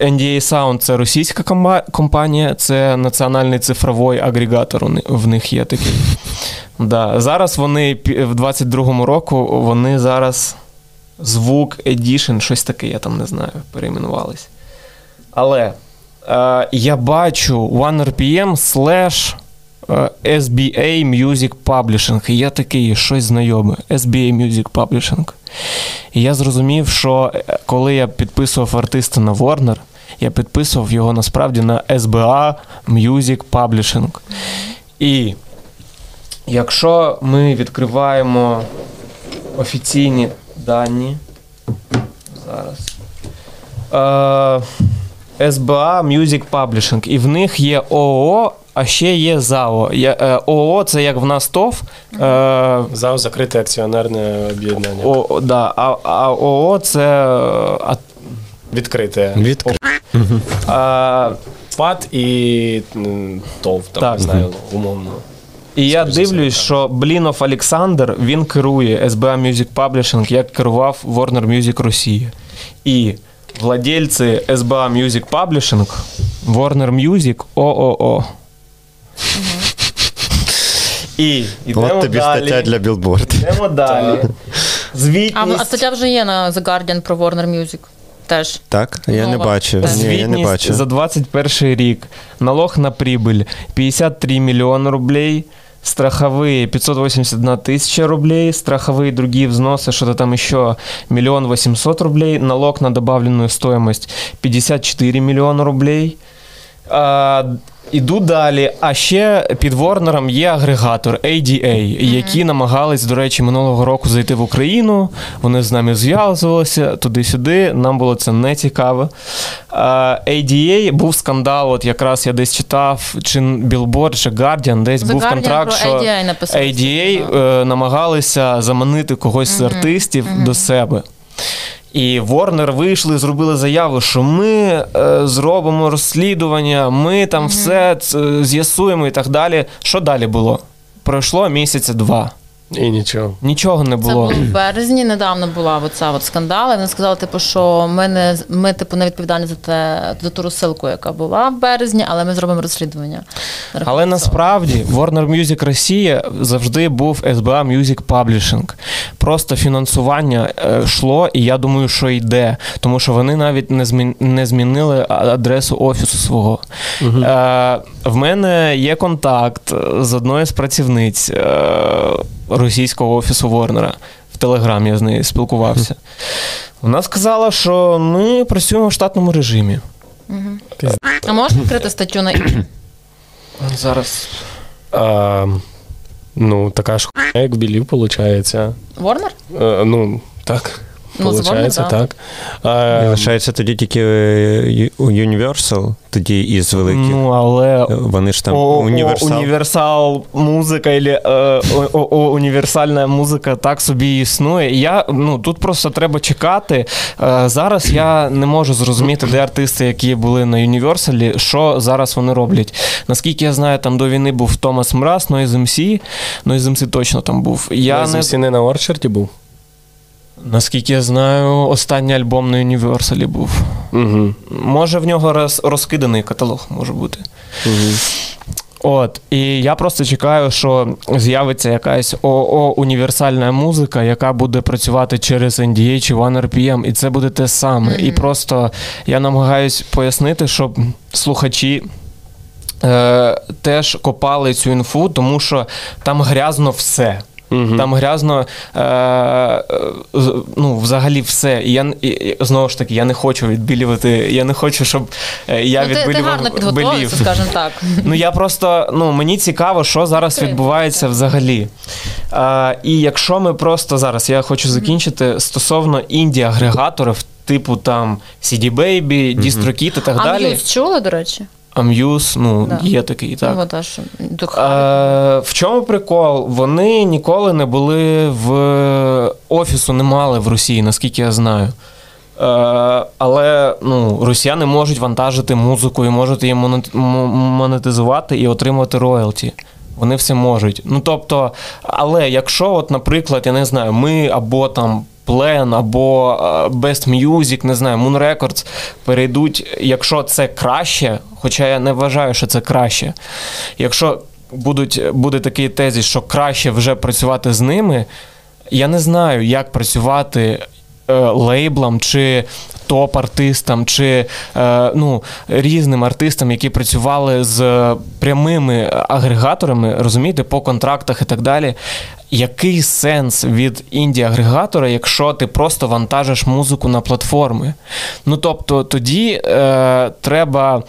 NDA Sound це російська компанія, це національний цифровий агрегатор. В них є такий. Да. Зараз вони в 22-му року вони зараз звук Edition, щось таке, я там не знаю, перейменувались. Але е, я бачу OneRPM slash SBA Music Publishing. І я такий щось знайоме. SBA Music Publishing. І я зрозумів, що е, коли я підписував артиста на Warner, я підписував його насправді на SBA Music Publishing. І якщо ми відкриваємо офіційні дані, зараз. Е, SBA Music Publishing, і в них є ООО, а ще є ЗАО. Е, ООО це як в нас ТОВ. Е, ЗАО закрите акціонерне об'єднання. О, да, А а ООО це а, відкрите. Відкрите. А, ПАД і ТОВ, там, так. не знаю, умовно. І я дивлюсь, що Блінов Олександр він керує SBA Music Publishing, як керував Warner Music Росія. І владельці SBA Music Publishing, Warner Music ООО. І йдемо От тобі далі. стаття для білборд. Йдемо [laughs] далі. Звітність. А, а стаття вже є на The Guardian про Warner Music. Теж. Так, я Нова. не бачив. Так. Ні, я не Звітність бачив. за 21 рік. Налог на прибыль 53 миллиона рублей. Страховые 581 тысяча рублей, страховые другие взносы, что-то там еще миллион восемьсот рублей, налог на добавленную стоимость 54 миллиона рублей. А, Іду далі. А ще під Ворнером є агрегатор ADA, mm-hmm. які намагались, до речі, минулого року зайти в Україну. Вони з нами зв'язувалися туди-сюди. Нам було це не цікаво. ADA був скандал. От якраз я десь читав, чи Billboard, чи Guardian, десь The був Guardian контракт, що ADA. ADA е, намагалися заманити когось mm-hmm. з артистів mm-hmm. до себе. І Ворнер вийшли, зробили заяву, що ми е, зробимо розслідування, ми там mm-hmm. все це з'ясуємо і так далі. Що далі було? Пройшло місяця два. І нічого. Нічого не було. Це було в березні. Недавно була оця от скандал. і Вони сказали, типу, що ми не ми, типу, не відповідальні за те за ту розсилку, яка була в березні, але ми зробимо розслідування. Але насправді Warner Music Росія завжди був SBA Music Publishing. Просто фінансування йшло, і я думаю, що йде, тому що вони навіть не змін не змінили адресу офісу свого. Угу. Е, В мене є контакт з одною з працівниць. Е, російського офісу Ворнера. В Телеграмі я з нею спілкувався. Вона сказала, що ми працюємо в штатному режимі. Угу. А можеш відкрити статтю на Зараз. А, Ну, така ж хуйня, як білів, виходить. Ворнер? Ну, так. Ну, Получається, Warner, так. А, Лишається тоді тільки Universal, тоді із великих. Ну, але Вони ж там о, універсал. О, універсал музика, или, е, о, універсальна музика так собі існує. Я, ну, Тут просто треба чекати. Е, зараз я не можу зрозуміти, де артисти, які були на Юніверсалі, що зараз вони роблять. Наскільки я знаю, там до війни був Томас Мраз, Noise MC. Noise MC точно там був. Я Noise MC не на Орчарді був? Наскільки я знаю, останній альбом на Юніверсалі був. Угу. Може, в нього роз, розкиданий каталог може бути. Угу. От, і я просто чекаю, що з'явиться якась ОО універсальна музика, яка буде працювати через NDA чи OneRPM, і це буде те саме. Mm-hmm. І просто я намагаюсь пояснити, щоб слухачі. Е, Теж копали цю інфу, тому що там грязно все. Угу. Там грязно е, е, ну, взагалі все. І я і, знову ж таки я не хочу відбілювати. Я не хочу, щоб е, я ну, відбілював ти гарно підготувався, скажімо так. Ну я просто ну мені цікаво, що зараз відбувається взагалі. Е, і якщо ми просто зараз я хочу закінчити стосовно інді агрегаторів, типу там CD Baby, DistroKid і так далі. А ви чули, до речі? Ам'юз, ну, да. є такий, так. Ну, теж е, В чому прикол? Вони ніколи не були в офісу, не мали в Росії, наскільки я знаю. Е, Але ну, росіяни можуть вантажити музику і можуть її монетизувати і отримувати роялті. Вони все можуть. Ну тобто, але якщо, от, наприклад, я не знаю, ми або там. Plan або е, Best Music, не знаю, Moon Records перейдуть, якщо це краще, хоча я не вважаю, що це краще. Якщо будуть, буде такий тезіс, що краще вже працювати з ними, я не знаю, як працювати лейблам чи топ-артистам, чи е, ну, різним артистам, які працювали з прямими агрегаторами, розумієте, по контрактах і так далі. Який сенс від інді-агрегатора, якщо ти просто вантажиш музику на платформи? Ну тобто тоді е, треба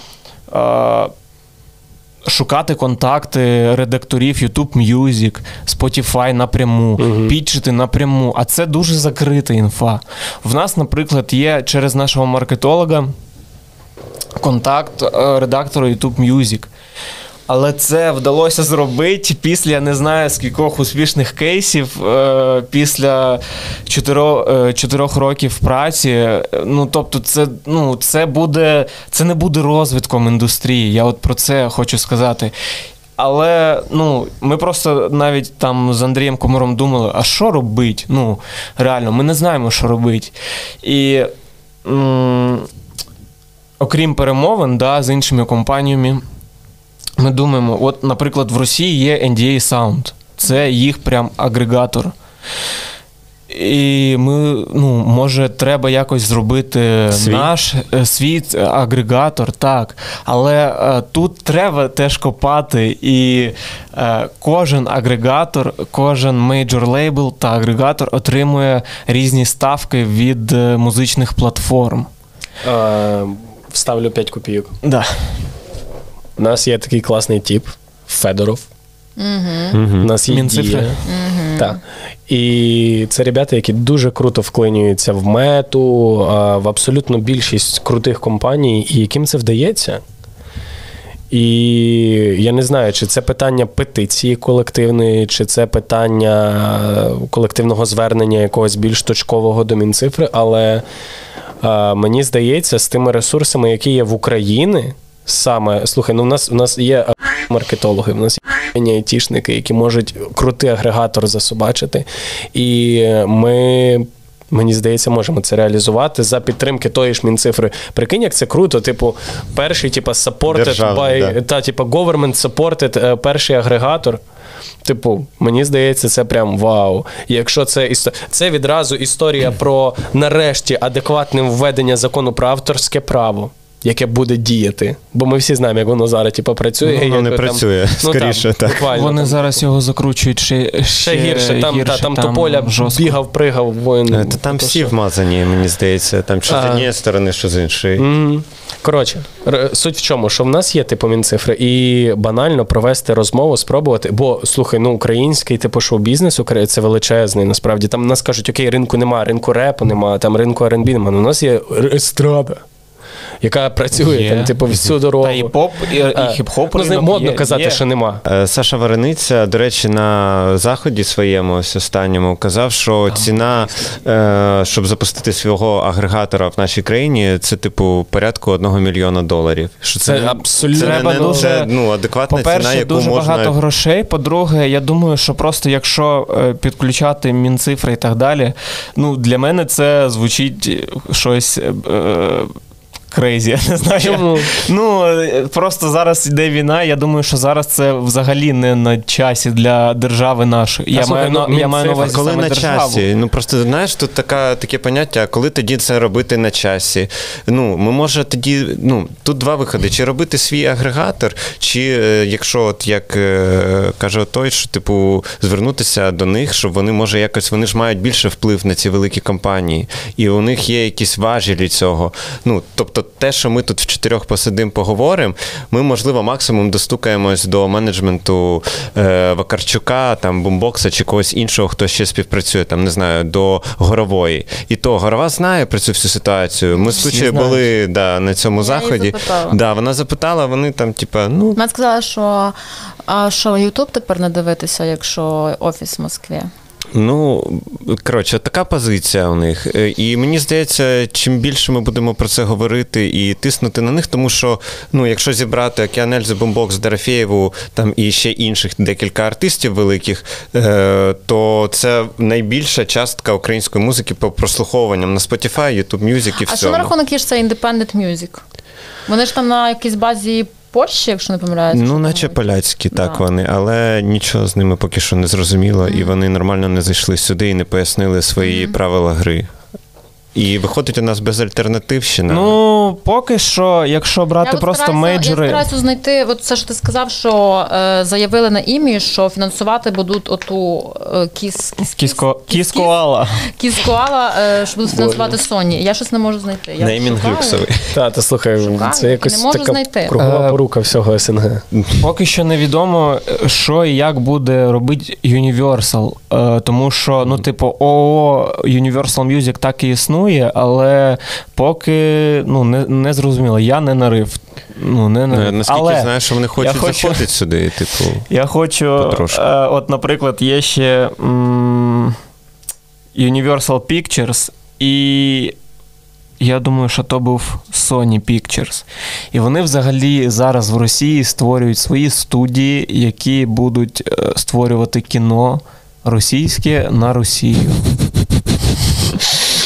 е, шукати контакти редакторів YouTube Music, Spotify напряму, uh пітчити напряму. А це дуже закрита інфа. В нас, наприклад, є через нашого маркетолога контакт редактора редактору YouTube Music. Але це вдалося зробити після не знаю скількох успішних кейсів, е, після е, чотирьох років праці. Ну тобто, це ну, це буде це не буде розвитком індустрії. Я от про це хочу сказати. Але ну, ми просто навіть там з Андрієм Комаром думали, а що робити? Ну, реально, ми не знаємо, що робити. І м- окрім перемовин да, з іншими компаніями. Ми думаємо, от, наприклад, в Росії є NDA Sound, це їх прям агрегатор. І ми, ну, може, треба якось зробити свій? наш е, світ агрегатор, так. Але е, тут треба теж копати, і е, кожен агрегатор, кожен мейджор лейбл та агрегатор отримує різні ставки від е, музичних платформ. Е, Вставлю 5 копійок. Да. У нас є такий класний тип Федоров. Угу. У нас є Мінцифри. Угу. Так. І це ребята, які дуже круто вклинюються в мету, в абсолютно більшість крутих компаній, і яким це вдається. І я не знаю, чи це питання петиції колективної, чи це питання колективного звернення якогось більш точкового до Мінцифри, але мені здається, з тими ресурсами, які є в Україні саме слухай, ну у нас у нас є маркетологи, у нас є айтішники, які можуть крутий агрегатор засобачити. І ми. Мені здається, можемо це реалізувати за підтримки тої ж мінцифри. Прикинь, як це круто. Типу, перший, типу, supported by да. та, типу, government supported е, перший агрегатор. Типу, мені здається, це прям вау. Якщо це це відразу історія про нарешті адекватне введення закону про авторське право яке буде діяти. Бо ми всі знаємо, як воно зараз типу, працює. Ну, воно не працює, ну, скоріше. Там, так. Вони там, зараз його закручують ще ще, ще гірше. Там гірше, та, там, там тополя жорстко. бігав, пригав, воїн. Та, там всі вмазані, мені здається. Там що з однієї сторони, що з іншої. Mm-hmm. Коротше, суть в чому, що в нас є типу мінцифри, і банально провести розмову, спробувати. Бо слухай, ну український типу шоу-бізнес це величезний. Насправді там нас кажуть, окей, ринку немає, ринку репу немає, там ринку R&B немає. Ну, у нас є естрада яка працює є. там, типу, всю дорогу. Та і поп, і, і хіп-хоп. Ну, не модно є, казати, є. що нема. Е, Саша Варениця, до речі, на заході своєму ось останньому казав, що ціна, е, щоб запустити свого агрегатора в нашій країні, це типу порядку одного мільйона доларів. Що Це, це абсолютно це не, дуже, це, ну, адекватна по-перше, ціна, яку дуже можна... багато грошей. По-друге, я думаю, що просто якщо е, підключати мінцифри і так далі, ну для мене це звучить щось крейзі. [laughs] Я не знаю. Чому? Ну просто зараз йде війна. Я думаю, що зараз це взагалі не на часі для держави нашої. Я маю ну, я маю на увазі коли саме на державу. часі. Ну просто знаєш, тут така таке поняття, коли тоді це робити на часі. Ну, ми може тоді, ну тут два виходи: чи робити свій агрегатор, чи е, якщо, от як е, каже той, що типу звернутися до них, щоб вони може якось вони ж мають більше вплив на ці великі компанії, і у них є якісь важелі цього. Ну тобто, те, що ми тут в чотирьох посидимо, поговоримо, ми можливо максимум достукаємось до менеджменту е, Вакарчука, там бумбокса чи когось іншого, хто ще співпрацює, там не знаю, до горової. І то горова знає про цю всю ситуацію. Ми з Тучею були да, на цьому Я заході. Да, вона запитала, вони там, типа, ну. Вона сказала, що а що Ютуб тепер не дивитися, якщо офіс в Москві. Ну, коротше, така позиція у них. Е, І мені здається, чим більше ми будемо про це говорити і тиснути на них, тому що ну, якщо зібрати Океанельзи, Бомбокс, Дорофєєву там і ще інших декілька артистів великих, е, то це найбільша частка української музики по прослуховуванням на Spotify, YouTube Music і А всьому. що на рахунок є ж це Independent Music? Вони ж там на якійсь базі Польщі, якщо не помиляюся. Ну, наче поляцькі, так Да. вони, але нічого з ними поки що не зрозуміло, і вони нормально не зайшли сюди і не пояснили свої правила гри. І виходить у нас безальтернативщина. Ну, поки що, якщо брати Я просто стараюся- мейджори. Я стараюся знайти, от це що ти сказав, що е, заявили на ім'ї, що фінансувати будуть оту е, кіс, кіс, Кіско, кіскоала. кіс е, що будуть фінансувати Sony. Я щось не можу знайти. Я Неймінг люксовий. Та, ти слухай, Шукаю, це якось не можу така знайти. кругова Е, порука всього СНГ. Поки що невідомо, що і як буде робити Universal. Е, тому що, ну, типу, ООО Universal Music так і існує, але поки ну, не, не зрозуміло. Я не нарив. Ну, не нарив. Е, Наскільки але знаєш, що вони хочуть хочу- заходити сюди, [laughs] типу. Я хочу. Потрошку. Е, от, наприклад, є ще м, Universal Pictures, і я думаю, що то був Sony Pictures. І вони взагалі зараз в Росії створюють свої студії, які будуть е, створювати кіно російське на Росію.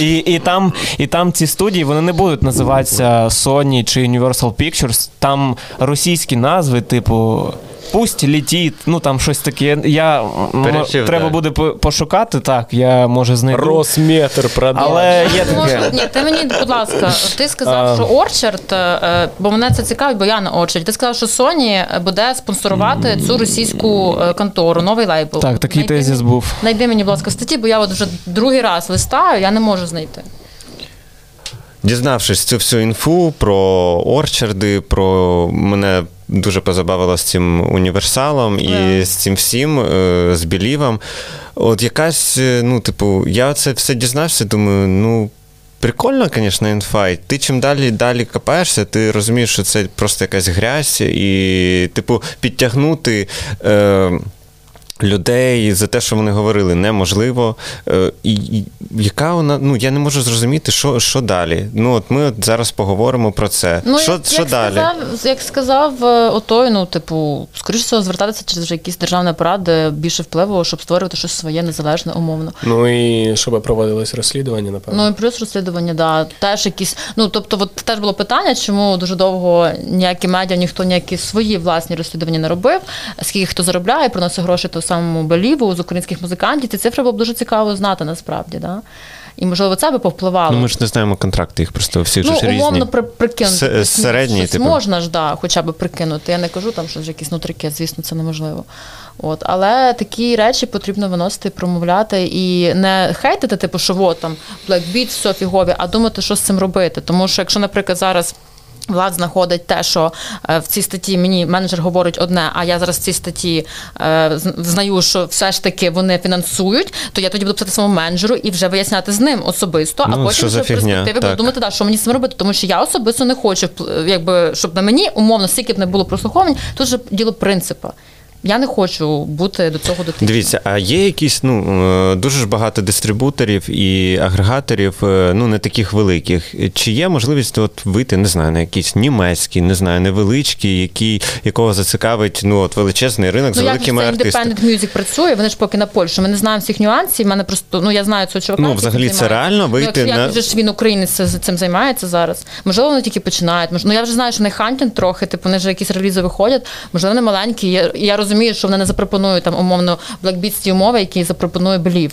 І, і, там, і там ці студії вони не будуть називатися Sony чи Universal Pictures. Там російські назви, типу. Пусть летить, ну там щось таке. Я Перечив, треба да. буде пошукати, так, я може знайду. Росметр продав. Але є таке. Ні, ти мені, будь ласка, ти сказав, А. що Орчард, е, бо мене це цікавить, бо я на Орчард. Ти сказав, що Sony буде спонсорувати цю російську е, контору, новий лейбл. Так, такий Найди тезіс мені- був. Найди мені, будь ласка, статті, бо я от вже другий раз листаю, я не можу знайти. Дізнавшись цю всю інфу про орчарди, про мене дуже позабавила з цим універсалом і yeah. з цим всім, е, з білівом. От якась, е, ну, типу, я це все дізнався, думаю, ну. Прикольно, звісно, інфайт. Ти чим далі далі копаєшся, ти розумієш, що це просто якась грязь, і, типу, підтягнути. Е, людей за те, що вони говорили, неможливо. Е, І, і яка вона, ну я не можу зрозуміти, що, що далі. Ну от ми от зараз поговоримо про це. що Ну, як, що як далі? Сказав, як сказав е, отой, ну, типу, скоріше всього, звертатися через вже якісь державні апарат, де більше впливу, щоб створювати щось своє незалежне, умовно. Ну і щоб проводилось розслідування, напевно. Ну і плюс розслідування, да, теж якісь. Ну тобто, от теж було питання, чому дуже довго ніякі медіа, ніхто ніякі свої власні розслідування не робив, скільки хто заробляє, приносить гроші того самому Беліву з українських музикантів. Ці цифри було б дуже цікаво знати насправді. Да? І можливо це би повпливало. Ну ми ж не знаємо контракти, їх просто у всіх Ну, ж умовно різні. при, прикинути. С- Щось- типу. можна ж, да, хоча б прикинути. Я не кажу там, що вже якісь нутрики, звісно, це неможливо. От, але такі речі потрібно виносити, промовляти і не хейтити, типу, що от там Black Beat, все фігові, а думати, що з цим робити. Тому що якщо, наприклад, зараз. Влад знаходить те, що е, в цій статті мені менеджер говорить одне, а я зараз в цій статті е, знаю, що все ж таки вони фінансують, то я тоді буду писати своєму менеджеру і вже виясняти з ним особисто, а Ну, потім вже в перспективі буду думати, да, що мені з цим робити, тому що я особисто не хочу, якби, щоб на мені умовно, скільки б не було прослуховувань, тут же діло принципу. Я не хочу бути до цього дотичним. Дивіться, а є якісь ну е, дуже ж багато дистрибуторів і агрегаторів, е, ну не таких великих. Чи є можливість от вийти, не знаю, на якийсь німецький, не знаю, невеличкий, який якого зацікавить ну от величезний ринок з ну, великими як артистами? Independent Music працює, вони ж поки на Польщу. Ми не знаємо всіх нюансів. Мене просто ну я знаю цього чувака. Ну, взагалі, це реально вийти ну, на- як же ж він українець це- цим займається зараз. Можливо, вони тільки починають. Мож- Ну я вже знаю, що не hunting трохи, типу, вони вже якісь релізи виходять. Можливо, вони маленькі. Я, я розумію, що вони не запропонують там умовно Blackbeats ті умови, які запропонує Believe.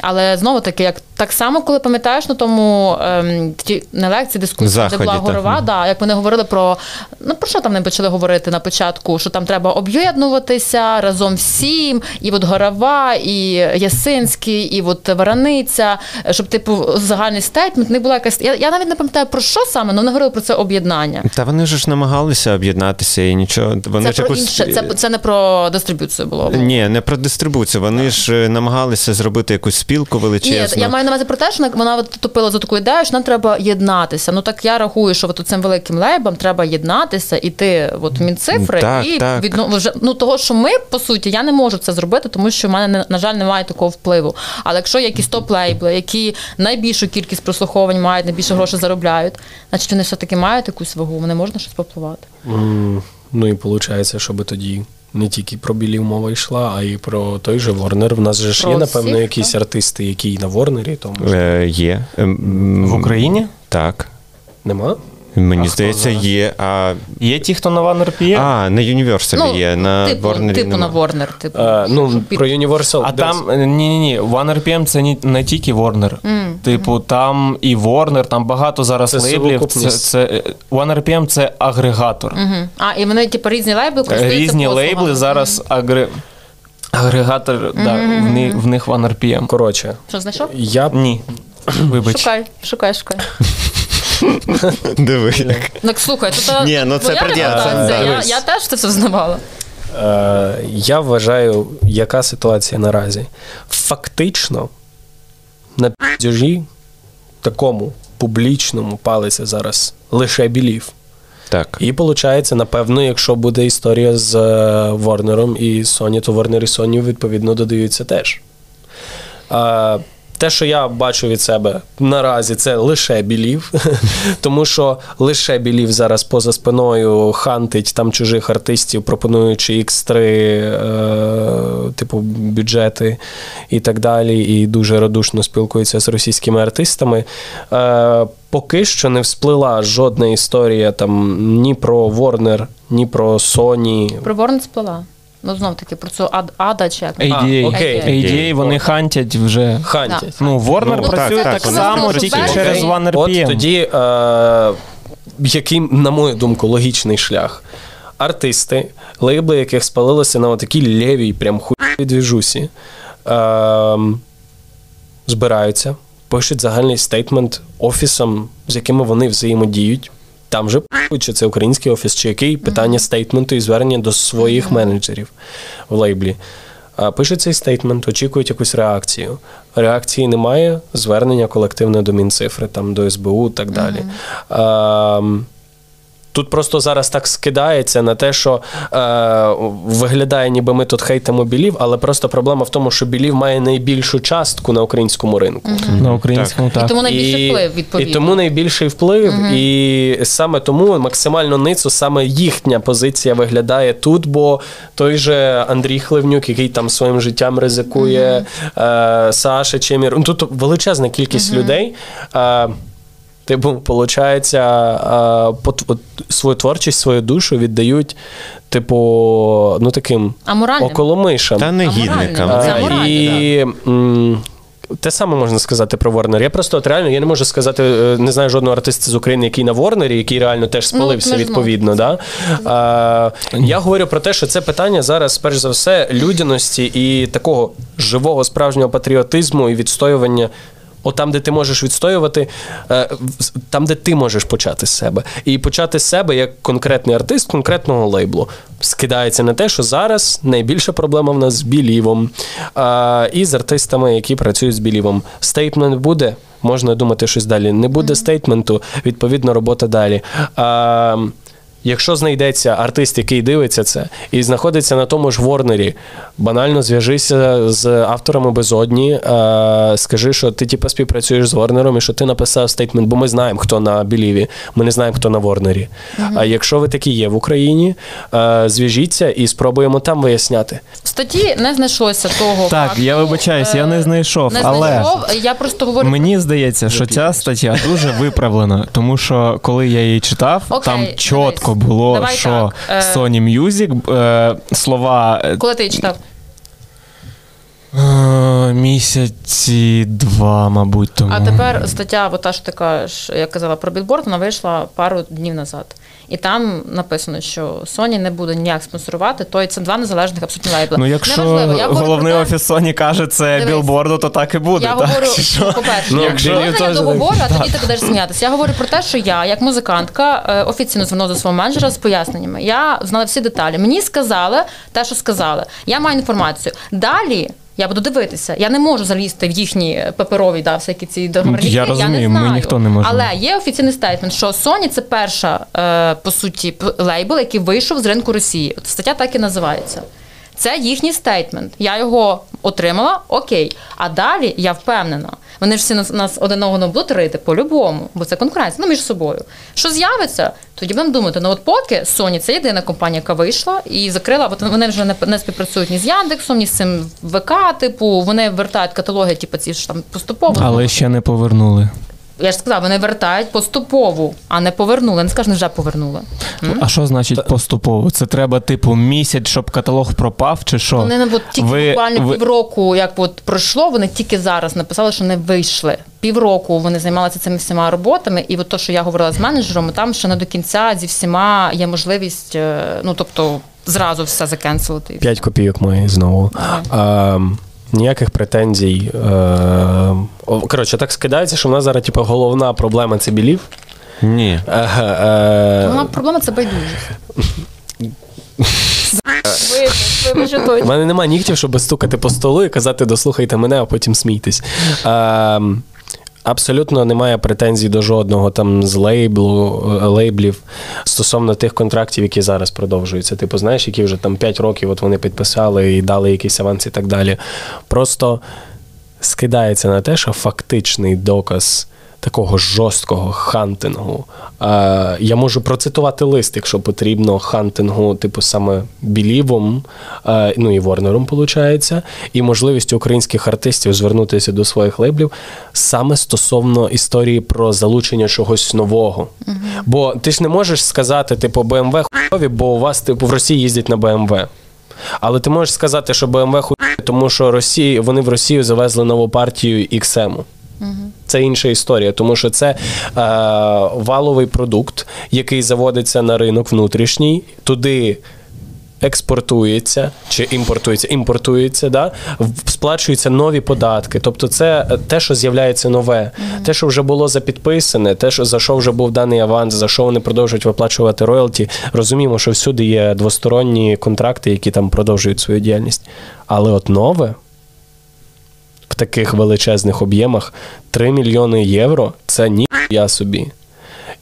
Але знову таки, як так само, коли пам'ятаєш на тому ем, ті на лекції дискусії, Заході, де була так. горова, да, як вони говорили про ну про що там не почали говорити на початку, що там треба об'єднуватися разом всім, і от горова, і Ясинський, і от Вараниця, щоб типу загальний стейтмент не була якась. Я, я навіть не пам'ятаю про що саме, але вони говорили про це об'єднання. Та вони ж намагалися об'єднатися і нічого. Вони Це ж про якусь... інше, це, це не про дистриб'юцію було. Ні, не про дистрибуцію. Вони ж е, намагалися зробити якусь спілку Ні, я маю на увазі про те, що вона- от топила за таку ідею, що нам треба єднатися. Ну так я рахую, що от цим великим лейбам треба єднатися, іти от в мінцифри Так, і так. відно вже ну того, що ми по суті, я не можу це зробити, тому що в мене на жаль немає такого впливу. Але якщо є якісь топ-лейбли, які найбільшу кількість прослуховувань мають, найбільше грошей заробляють, значить вони все таки мають якусь вагу, вони можна щось попливати. М, Ну і виходить, щоб тоді не тільки про білів мова йшла, а й про той же Ворнер. В нас же ж Про є, всіх, напевно, так. якісь артисти, які на Ворнері, тому ж Е, є. Ем, В Україні Так. нема. Мені хто здається, є. А, є ті, хто на One RPM, а на Universal є. На типу, Warner типу на. Ворнер, типу. А, ну, про Universal. А там ні, ні, ні, One RPM це не, не тільки Warner. Типу, там і Warner, там багато зараз Це лейблів. Це, це е, One RPM це агрегатор. Мгм. А, і вони, типу, різні лейбли користуються Різні послугами. лейбли зараз агре... агрегатор, да, в, них, в них One RPM. Коротше, Що знайшов? я Ні. Вибач. Шукай, шукай, шукай. [laughs] Диви. як. Ну, слухай, то Ні, ну це. Я, я теж це все взнавала. Е, я вважаю, яка ситуація наразі. Фактично, на піджі такому публічному палиться зараз лише білів. Так. І виходить, напевно, якщо буде історія з е, Ворнером і Sony, то Warner і Sony, відповідно, додаються теж. А, те, що я бачу від себе наразі, це лише білів, [laughs] тому що лише білів зараз поза спиною хантить там чужих артистів, пропонуючи X3, е, типу, бюджети і так далі, і дуже радушно спілкується з російськими артистами. Е, поки що не всплила жодна історія там ні про Warner, ні про Sony. Про Ворн сплила. Ну, знов таки, про цю ад, ада чи як. ADA. окей. ADA, вони хантять вже. Хантять. Ну, Warner Ну, працює так, так, так, само, тільки Окей. через One От тоді, е, який, на мою думку, логічний шлях. Артисти, лейбли, яких спалилися на такій лєвій, прям хуйовій двіжусі, е, збираються, пишуть загальний statement офісам, з якими вони взаємодіють. Там вже чи це український офіс, чи який питання statement у і звернення до своїх менеджерів в лейблі. А, Пишуть цей statement, очікують якусь реакцію. Реакції немає, звернення колективне до Мінцифри, там, до СБУ і так далі. А, Тут просто зараз так скидається на те, що е, виглядає, ніби ми тут хейтимо білів, але просто проблема в тому, що білів має найбільшу частку на українському ринку. На українському І так. тому найбільший вплив, відповідно. І тому найбільший вплив, і саме тому максимально ницо саме їхня позиція виглядає тут, бо той же Андрій Хливнюк, який там своїм життям ризикує, е, Саша Чемір. Ну, Тут величезна кількість людей. Е, Типу, виходить, свою творчість, свою душу віддають, типу, ну таким Аморальним. Та околомишам. Аморальним. негідникам. Це Е, І м, те саме можна сказати про Ворнер. Я просто от реально я не можу сказати, е, не знаю жодного артиста з України, який на Ворнері, який реально теж спалився ми ж відповідно. Да? А, я говорю про те, що це питання зараз, перш за все, людяності і такого живого справжнього патріотизму і відстоювання. От там, де ти можеш відстоювати, е, там, де ти можеш почати з себе. І почати з себе як конкретний артист конкретного лейблу. Скидається на те, що зараз найбільша проблема в нас з білівом і з артистами, які працюють з білівом. Стейтмент буде, можна думати щось далі. Не буде стейтменту, відповідно, робота далі. Якщо знайдеться артист, який дивиться це, і знаходиться на тому ж Ворнері, банально зв'яжися з авторами безодні, е, скажи, що ти типу, співпрацюєш з Ворнером і що ти написав стейтмент, бо ми знаємо, хто на Біліві, ми не знаємо, хто на Ворнері. А якщо ви такі є в Україні, е, зв'яжіться і спробуємо там виясняти. В статті не знайшлося того. Так, факту, я вибачаюсь, я не е, знайшов, Не але знайшов, я просто говорю. мені здається, що ця стаття дуже виправлена, тому що коли я її читав, Окей, там чітко було, Давай що так, е, Sony Music е, слова е, Коли ти читав? Е, місяці два, мабуть, тому. А тепер стаття, от та, що ти кажеш, я казала про білборд, вона вийшла пару днів назад. І там написано, що Sony не буде ніяк спонсорувати, то це два незалежних абсолютно лейбла. Ну, якщо я головний про те- офіс Sony каже це Дивись, білборду, то так і буде. Я так? говорю, що? по-перше, Ну, якщо я теж договорю, а тоді ти будеш сміятися. Я говорю про те, що я, як музикантка, е, офіційно звернулася до свого менеджера з поясненнями. Я знала всі деталі. Мені сказали те, що сказали. Я маю інформацію. Далі. Я буду дивитися. Я не можу залізти в їхні паперові да, всякі ці договорники. Я розумію, не ми ніхто не може. Але є офіційний statement, що Sony це перша, е, по суті, лейбл, який вийшов з ринку Росії. От стаття так і називається. Це їхній statement. Я його отримала, окей. А далі я впевнена. Вони ж всі нас, нас один одного будуть рити по-любому, бо це конкуренція ну, між собою. Що з'явиться, тоді будемо думати. Ну от поки Sony це єдина компанія, яка вийшла і закрила, бо вони вже не, не співпрацюють ні з Яндексом, ні з цим ВК, типу, вони вертають каталоги, типу, ці ж там поступово. Але ще не повернули. Я ж сказала, вони вертають поступово, а не повернули. Не скажу, вже повернули. А що значить поступово? Це треба, типу, місяць, щоб каталог пропав, чи що? Вони не тільки Ви- буквально ви- півроку, як от пройшло, вони тільки зараз написали, що не вийшли. Півроку вони займалися цими всіма роботами, і от то, що я говорила з менеджером, там ще не до кінця зі всіма є можливість, е, ну тобто зразу все закенселити. 5 копійок має знову. А, ніяких претензій. Е, коротше, так скидається, що в нас зараз типу, головна проблема це білів. Ні. Е, е, Вона проблема це байдужість. У мене немає нігтів, щоб стукати по столу і казати дослухайте мене, а потім смійтесь. Е, абсолютно немає претензій до жодного там з лейблу, е, лейблів стосовно тих контрактів, які зараз продовжуються. Типу, знаєш, які вже там 5 років от вони підписали і дали якийсь аванс і так далі. Просто скидається на те, що фактичний доказ. Такого жорсткого хантингу. Е, я можу процитувати лист, якщо потрібно, хантингу, типу саме Білівом, е, ну і Ворнером, виходить, і можливістю українських артистів звернутися до своїх лейблів саме стосовно історії про залучення чогось нового. Бо ти ж не можеш сказати, типу, BMW хуйові, бо у вас типу в Росії їздять на BMW. Але ти можеш сказати, що BMW хуйові, тому що Росії, вони в Росію завезли нову партію XM. Це інша історія, тому що це е, валовий продукт, який заводиться на ринок внутрішній, туди експортується чи імпортується, імпортується, да? сплачуються нові податки. Тобто, це е, те, що з'являється нове, те, що вже було запідписане, те, що за що вже був даний аванс, за що вони продовжують виплачувати роялті. Розуміємо, що всюди є двосторонні контракти, які там продовжують свою діяльність. Але от нове таких величезних об'ємах. 3 мільйони євро це ніхуя собі.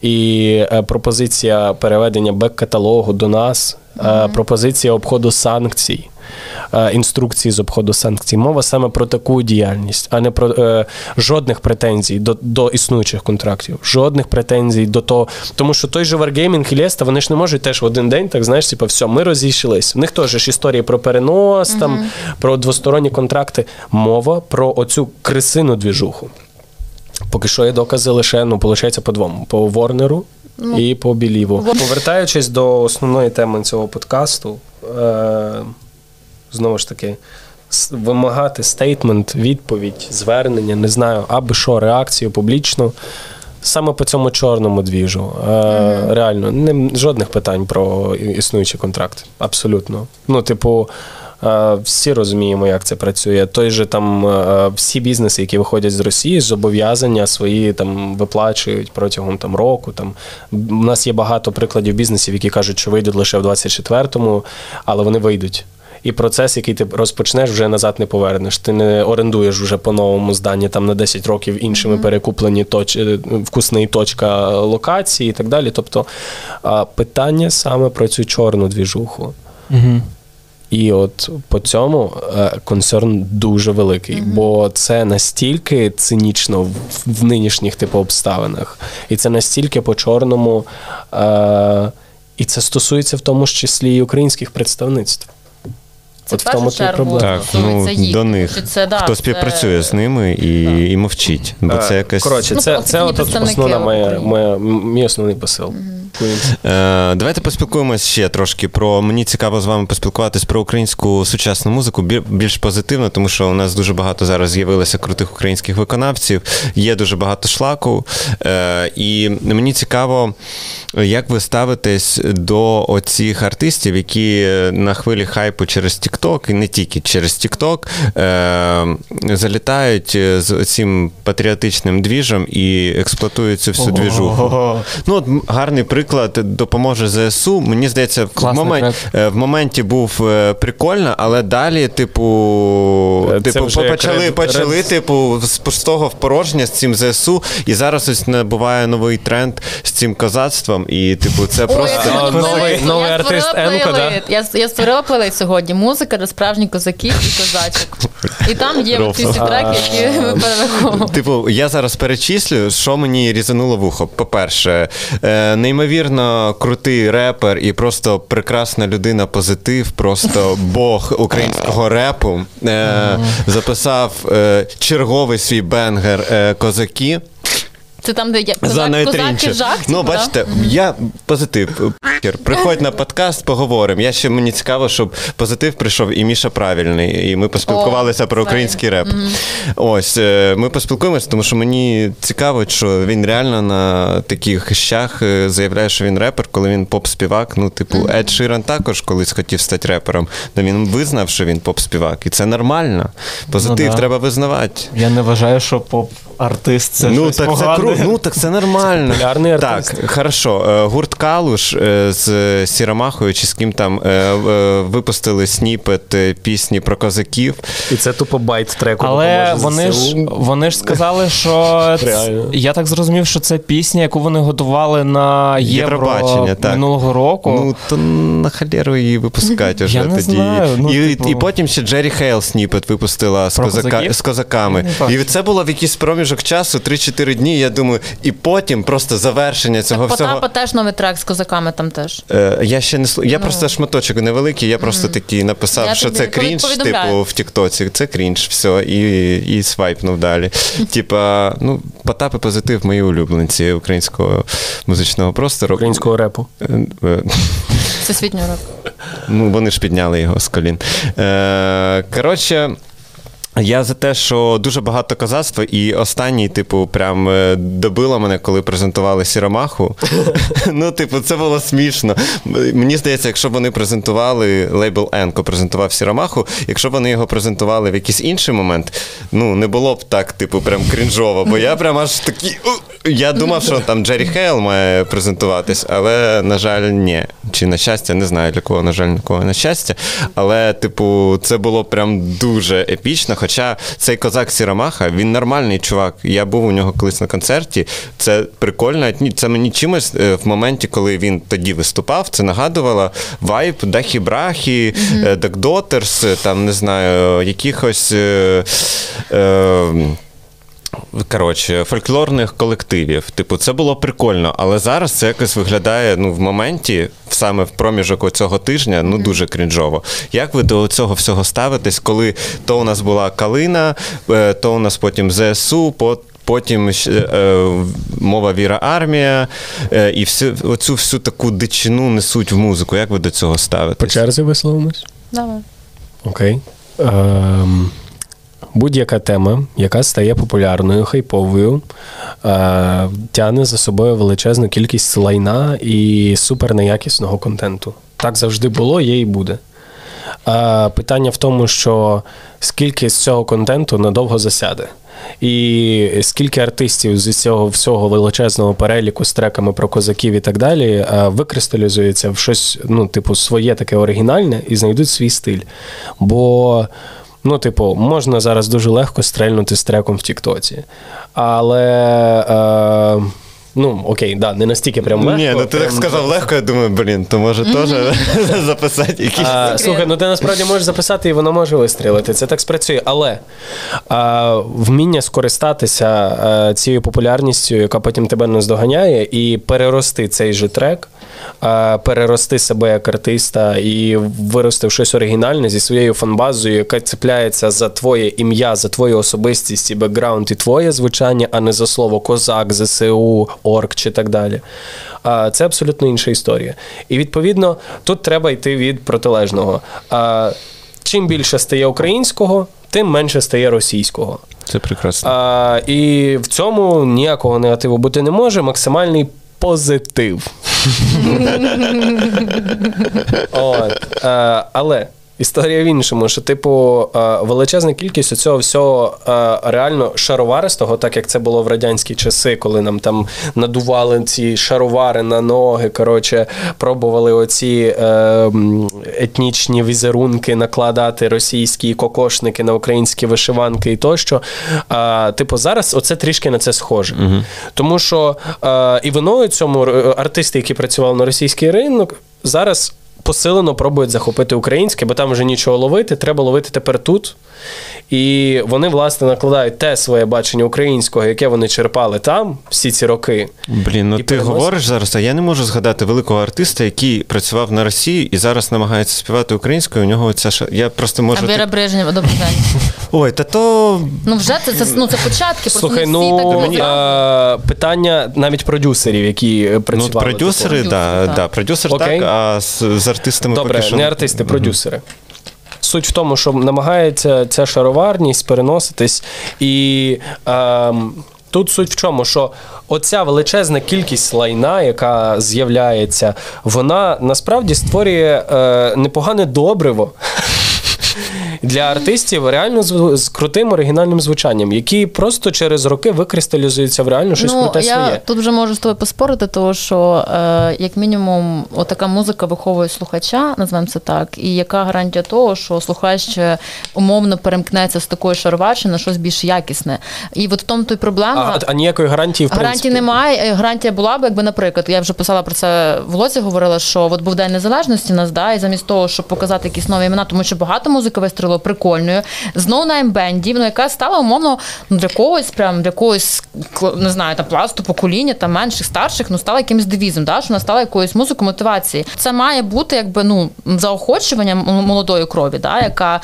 І е, пропозиція переведення бек-каталогу до нас, е, пропозиція обходу санкцій, інструкції з обходу санкцій. Мова саме про таку діяльність, а не про е, жодних претензій до, до існуючих контрактів, жодних претензій до того. Тому що той же Wargaming і Леста, вони ж не можуть теж в один день, так знаєш, типу, все, ми розійшлись. В них теж ж історії про перенос, там, про двосторонні контракти. Мова про оцю крисину двіжуху. Поки що є докази лише, ну, виходить, по двом: по Ворнеру і по Біліву. Повертаючись до основної теми цього подкасту, е- знову ж таки, вимагати стейтмент, відповідь, звернення, не знаю, аби що, реакцію публічну. Саме по цьому чорному двіжу. Е, Реально, не, жодних питань про і- існуючий контракт. Абсолютно. Ну, типу, е, всі розуміємо, як це працює. Той же там е, всі бізнеси, які виходять з Росії, зобов'язання свої там виплачують протягом там року. Там у нас є багато прикладів бізнесів, які кажуть, що вийдуть лише в 24-му, але вони вийдуть. І процес, який ти розпочнеш, вже назад не повернеш. Ти не орендуєш вже по новому зданні там на 10 років іншими mm-hmm. перекуплені точ... Е, вкусний точка локації і так далі. Тобто питання саме про цю чорну двіжуху. Mm-hmm. І от по цьому е, концерн дуже великий, mm-hmm. бо це настільки цинічно в, в нинішніх типу обставинах, і це настільки по чорному, е, і це стосується в тому числі і українських представництв. Це От в тому чергу так, ну, їх, до них це, да, хто співпрацює це... з ними і да. і мовчить. Бо це якась коротше, це, ну, це, це от основна моя, моя мій основний посил. Угу. Е, Давайте поспілкуємось ще трошки про мені цікаво з вами поспілкуватись про українську сучасну музику більш позитивно, тому що у нас дуже багато зараз з'явилося крутих українських виконавців, є дуже багато шлаку. Е, І мені цікаво, як ви ставитесь до оцих артистів, які на хвилі хайпу через TikTok, і не тільки через TikTok, е, залітають з цим патріотичним двіжем і експлуатують цю всю двіжуху. Ну, от гарний приклад допоможе ЗСУ. Мені здається, в момент, е, в моменті був е, прикольно, але далі, типу, Це типу, почали, ред, почали, типу, з пустого в порожнє з цим ЗСУ, і зараз ось набуває новий тренд з цим козацтвом. І, типу, це Ой, просто новий новий артист Енко, да? Я я створила плейлист сьогодні. Музика для справжніх козаків і козачок. І там є ці всі треки, які ми перераховували. Типу, я зараз перечислю, що мені різануло вухо. По-перше, е, неймовірно неймовірно крутий репер і просто прекрасна людина, позитив, просто бог українського репу. Е, Записав е, черговий свій banger козаки. Це там, де є козак, козаки жах? Ну, бачите, я позитив. Приходь на подкаст, поговоримо. Я ще мені цікаво, щоб позитив прийшов і Міша правильний. І ми поспілкувалися О, про український реп. Mm-hmm. Ось е, ми поспілкуємося, тому що мені цікаво, що він реально на таких щах е, заявляє, що він репер, коли він поп-співак. Ну, типу, mm-hmm. Ед Ширан також колись хотів стати репером, але він визнав, що він поп-співак. І це нормально. Позитив ну, да. треба визнавати. Я не вважаю, що поп артист це ну, щось так погане. Це кру... Ну так це нормально. Це популярний артист. Так, хорошо. Е, гурт Калуш е, з Сіромахою чи з ким там е, випустили snippet пісні про козаків. І це тупо bite треку. Але вони ж вони ж сказали, що [laughs] це... я так зрозумів, що це пісня, яку вони готували на Євро так. минулого року. Ну то на халеру її випускати [laughs] вже тоді. знаю. Ну, і, типу... і потім ще Джері Хейл сніпет випустила з, козака... з козаками. І це було в якийсь проміжок проміжок часу 3-4 дні. Я думаю, і потім просто завершення цього так, всього. Потапа теж новий трек з козаками там теж. Е, Я ще не Я ну. просто шматочок невеликий. Я просто mm. такий написав, я що це крінж, типу, в Тіктоці. Це крінж, все, і і свайпнув далі. [laughs] Типа, ну, Потап і позитив мої улюбленці українського музичного простору. Українського репу. Е, е. Всесвітнього репу. Ну, вони ж підняли його з колін. Е, Коротше. Я за те, що дуже багато козацтва, і останній, типу, прям е, добило мене, коли презентували Сіромаху. [laughs] Ну, типу, це було смішно. Мені здається, якщо б вони презентували лейбл Енко, презентував Сіромаху, якщо б вони його презентували в якийсь інший момент, ну не було б так, типу, прям крінжово. Бо я прям аж такий. Я думав, що там Джері Хейл має презентуватись, але, на жаль, ні. Чи на щастя, не знаю для кого, на жаль, на кого на щастя. Але, типу, це було прям дуже епічно. Хоча цей козак Сіромаха, він нормальний чувак. Я був у нього колись на концерті. Це прикольно. Це мені чимось е, в моменті, коли він тоді виступав, це нагадувало вайб Дахі Брахі, Дакдотерс, там не знаю, якихось. Е, е, Коротше, фольклорних колективів. Типу, це було прикольно, але зараз це якось виглядає ну, в моменті, саме в проміжок цього тижня, ну дуже крінжово. Як ви до цього всього ставитесь, коли то у нас була Калина, е, то у нас потім ЗСУ, потім е, мова віра армія, е, і всю, оцю всю таку дичину несуть в музику. Як ви до цього ставитесь? По черзі висловимось? Давай. Окей. Ем... Будь-яка тема, яка стає популярною, хайповою, е, тягне за собою величезну кількість лайна і супернеякісного контенту. Так завжди було, є і буде. Питання в тому, що скільки з цього контенту надовго засяде. І скільки артистів з цього всього величезного переліку з треками про козаків і так далі викристалізується в щось, ну, типу, своє таке оригінальне і знайдуть свій стиль. Бо. Ну, типу, можна зараз дуже легко стрельнути з треком в Тіктоці. Але. Е, Ну, окей, да, не настільки прям легко. Ні, ну ти так сказав легко, я думаю, блін, то може теж [laughs] записати якісь. А, Слухай, ну ти насправді можеш записати і воно може вистрілити. Це так спрацює. Але а, вміння скористатися а, цією популярністю, яка потім тебе наздоганяє, і перерости цей же трек, а, перерости себе як артиста і вирости в щось оригінальне зі своєю фанбазою, яка цепляється за твоє ім'я, за твою особистість і бекграунд, і твоє звучання, а не за слово козак, ЗСУ орг чи так далі. А це абсолютно інша історія. І відповідно тут треба йти від протилежного. А чим більше стає українського, тим менше стає російського. Це прекрасно. А, І в цьому ніякого негативу бути не може. Максимальний позитив. [laughs] От. А, Але. Історія в іншому, що, типу, е, величезна кількість цього всього е, реально шароваристого, так як це було в радянські часи, коли нам там надували ці шаровари на ноги, коротше, пробували оці е, етнічні візерунки накладати російські кокошники на українські вишиванки і тощо. Типу, зараз оце трішки на це схоже. Угу. Тому що і воно цьому артисти, які працювали на російський ринок, зараз посилено пробують захопити українське, бо там вже нічого ловити, треба ловити тепер тут. І вони, власне, накладають те своє бачення українського, яке вони черпали там всі ці роки. Блін, ну ти переносять. говориш зараз, а я не можу згадати великого артиста, який працював на Росії і зараз намагається співати українською. У нього ця я просто можу. А Віра ти... Брежнєва, добрий [laughs] день. Ой, та то. Ну вже це це, ну, це початки, Слухай, ну, так мені... а, питання навіть продюсерів, які працювали. Ну, продюсери, так, да, да, продюсер Окей. так, а з, з артистами Добре, поки що... не артисти, продюсери. Mm-hmm. Суть в тому, що намагається ця шароварність переноситись, і е, тут суть в чому, що оця величезна кількість лайна, яка з'являється, вона насправді створює е, непогане добриво для артистів реально з, з крутим оригінальним звучанням, які просто через роки викристалізуються в реально щось ну, круте я своє. Тут вже можу з тобою поспорити, тому що е, як мінімум, отака музика виховує слухача, називаємо це так, і яка гарантія того, що слухач е, умовно перемкнеться з такої шароварчини на щось більш якісне. І от в тому то й проблема. А, а ніякої гарантії в гарантії немає. Гарантія була б, якби, наприклад, я вже писала про це в Лоці, говорила, що от був День Незалежності нас, да, і замість того, щоб показати якісь нові імена, тому що багато музики вистрілило прикольною, знову на ембенді, ну, яка стала умовно ну, для когось, прям для когось, не знаю, там пласту покоління, там менших, старших, ну стала якимось девізом, да, що вона стала якоюсь музикою мотивації. Це має бути якби ну заохочування молодої крові, да, яка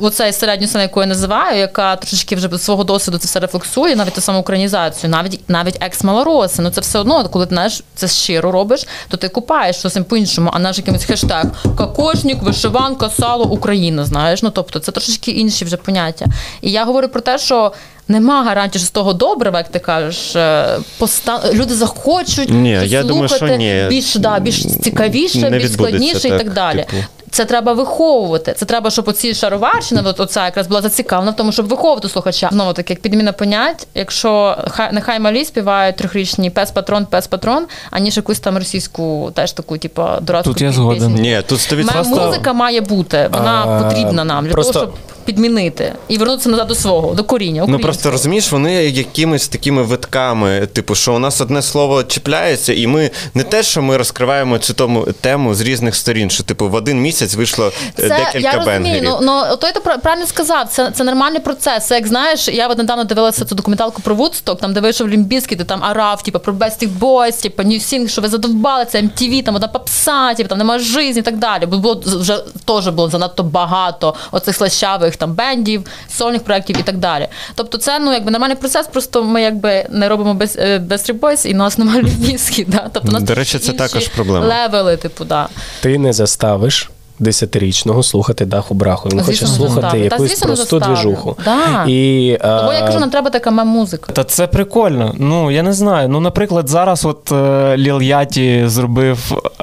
оцей середню сцену, яку я називаю, яка трошечки вже свого досвіду це все рефлексує, навіть ту саму українізацію, навіть навіть екс-малороси. Ну це все одно, коли ти знаєш, це щиро робиш, то ти купаєш щось по-іншому, а наш якимось хештег кокошник, вишиванка, сало, Україна. Знаєш, ну тобто це трошечки інші вже поняття. І я говорю про те, що. Нема гарантії що з того добрива, як ти кажеш, е, поста... люди захочуть ні, я думаю, що ні. більш да, більш цікавіше, більш складніше так, і так далі. Типу. Це треба виховувати. Це треба, щоб оці шароварщина, от оця якраз була зацікавлена в тому, щоб виховувати слухача. Знову таки, як підміна понять, якщо хай нехай малі співають трьохрічні пес патрон, пес патрон, аніж якусь там російську, теж таку, типу, дурацьку Тут я згоден. Ні, тут 100%... Музика має бути, вона а, потрібна нам для просто... того, щоб підмінити і вернутися назад до свого, до коріння. Ну просто розумієш, вони якимись такими витками, типу, що у нас одне слово чіпляється, і ми не те, що ми розкриваємо цю тому тему з різних сторін, що типу в один місяць вийшло е, це, декілька я розумію, бенгерів. Ну, ну той ти правильно сказав. Це це нормальний процес. Це як знаєш, я от недавно дивилася цю документалку про Вудсток, там де вийшов Лімбіський, ти там арав, типу, про Best Boys, типу, New що ви задовбали, це MTV, там одна попса, типу, там немає житті і так далі. Бо було вже теж було занадто багато оцих слащавих там бендів, сольних проєктів і так далі. Тобто, це ну якби нормальний процес, просто ми якби не робимо без без Boys, і у нас немає львівські. [laughs] Да? Тобто, у нас До речі, це також проблема. Левели, типу, да. Ти не заставиш десятирічного слухати даху браху. Він Звісно, хоче слухати. Та, якусь звісно, просту двіжуху. Да. І, Тому я е, кажу, нам треба така мем-музика. Та це прикольно. Ну я не знаю. Ну, наприклад, зараз от е, Ліл Яті зробив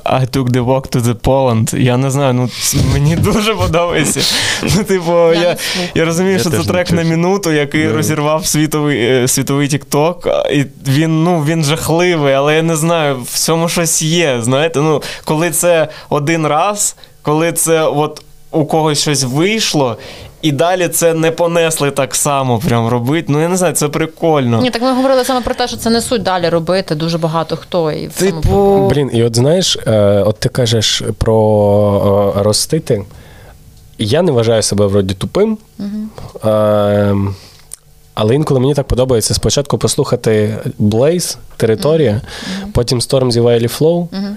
I took the walk to the Poland. Я не знаю, ну мені [laughs] дуже подобається. Ну, типу, Я я, я, розумію, Я що це трек на минуту, який Да. розірвав світовий е, світовий тікток. І він ну він жахливий, але я не знаю, в цьому щось є. Знаєте, ну коли це один раз, коли це от у когось щось вийшло. І далі це не понесли так само прям робити. Ну я не знаю, це прикольно. Ні, так ми говорили саме про те, що це не суть далі робити дуже багато хто. І в цьому Типу, Блін, і от знаєш, е, от ти кажеш про е, ростити. Я не вважаю себе вроді тупим. Е, але інколи мені так подобається спочатку послухати Blaze, територія, потім Storm Valley Flow, е,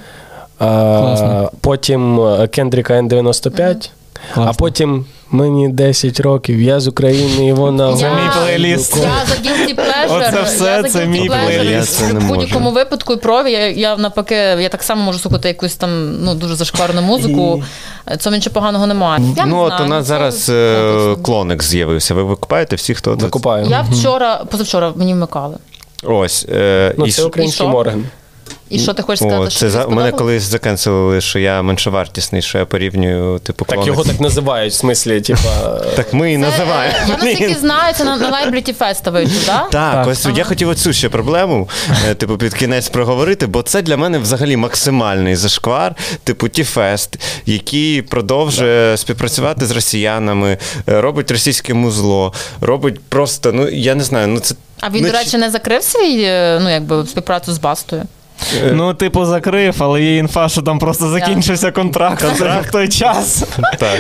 Класно. потім Кендріка N95, а потім мені 10 років, я з України, і вона Це мій плейліст. Я за guilty pleasure. Оце все, я це мій плейліст. В будь-якому випадку і прові я, я навпаки, я так само можу слухати якусь там ну дуже зашкварну музику. Цьому нічого поганого немає. Я ну, не от знаю, у нас зараз е, клоник з'явився. Ви викупаєте всі, хто це? Викупаю. Я вчора, позавчора мені вмикали. Ось. Е, Ну, і це український Морген. І що ти хочеш О, сказати? що це за мене колись закенселили, що я меншовартісний, що я порівнюю типу Так його так називають, в смислі, типа. [laughs] Так ми і Це, називаємо. е, Я наскільки знаю, це на, на Liability Fest вийшло, так? Так, Так. ось я хотів оцю ще проблему, е, типу, під кінець проговорити, бо це для мене взагалі максимальний зашквар, типу Тіфест, який продовжує співпрацювати з росіянами, е, робить російське музло, робить просто, ну я не знаю, ну це. А він, ну, до речі, не закрив свій е, ну, якби, співпрацю з Бастою. Ну, типу, закрив, але є інфа, що там просто закінчився контракт в той час.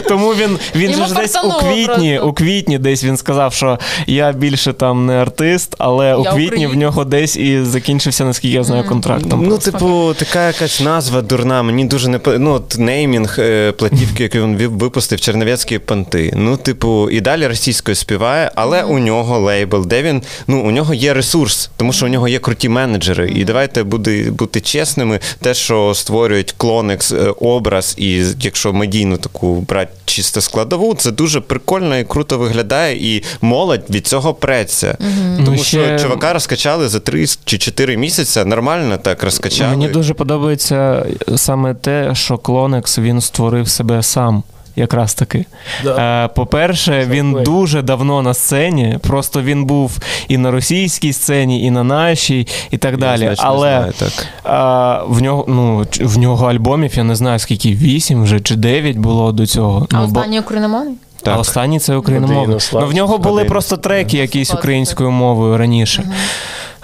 Тому він, він же ж десь у квітні, у квітні десь він сказав, що я більше там не артист, але у квітні в нього десь і закінчився, наскільки я знаю, контракт. Там Ну, типу, така якась назва дурна. Мені дуже не по- ну, от неймінг е, платівки, яку він випустив Чернівецькі понти. Ну, типу, і далі російською співає, але у нього лейбл, де він, ну, у нього є ресурс, тому що у нього є круті менеджери. І давайте буде, бути чесними, те, що створюють Клонекс е, образ, і якщо медійну таку брати чисто складову, це дуже прикольно і круто виглядає, і молодь від цього преться. Тому Ну, що чувака розкачали за 3 чи 4 місяці, нормально так розкачали. Мені дуже подобається саме те, що Клонекс він створив себе сам. Якраз таки. Е, по-перше, він дуже давно на сцені. Просто він був і на російській сцені, і на нашій, і так далі. не Але знаю, так. а, в нього ну в нього альбомів, я не знаю скільки вісім вже чи дев'ять було до цього. А ну, бо- останній україномовний? а останній це україномовний. Ну в нього були просто треки якісь українською мовою раніше.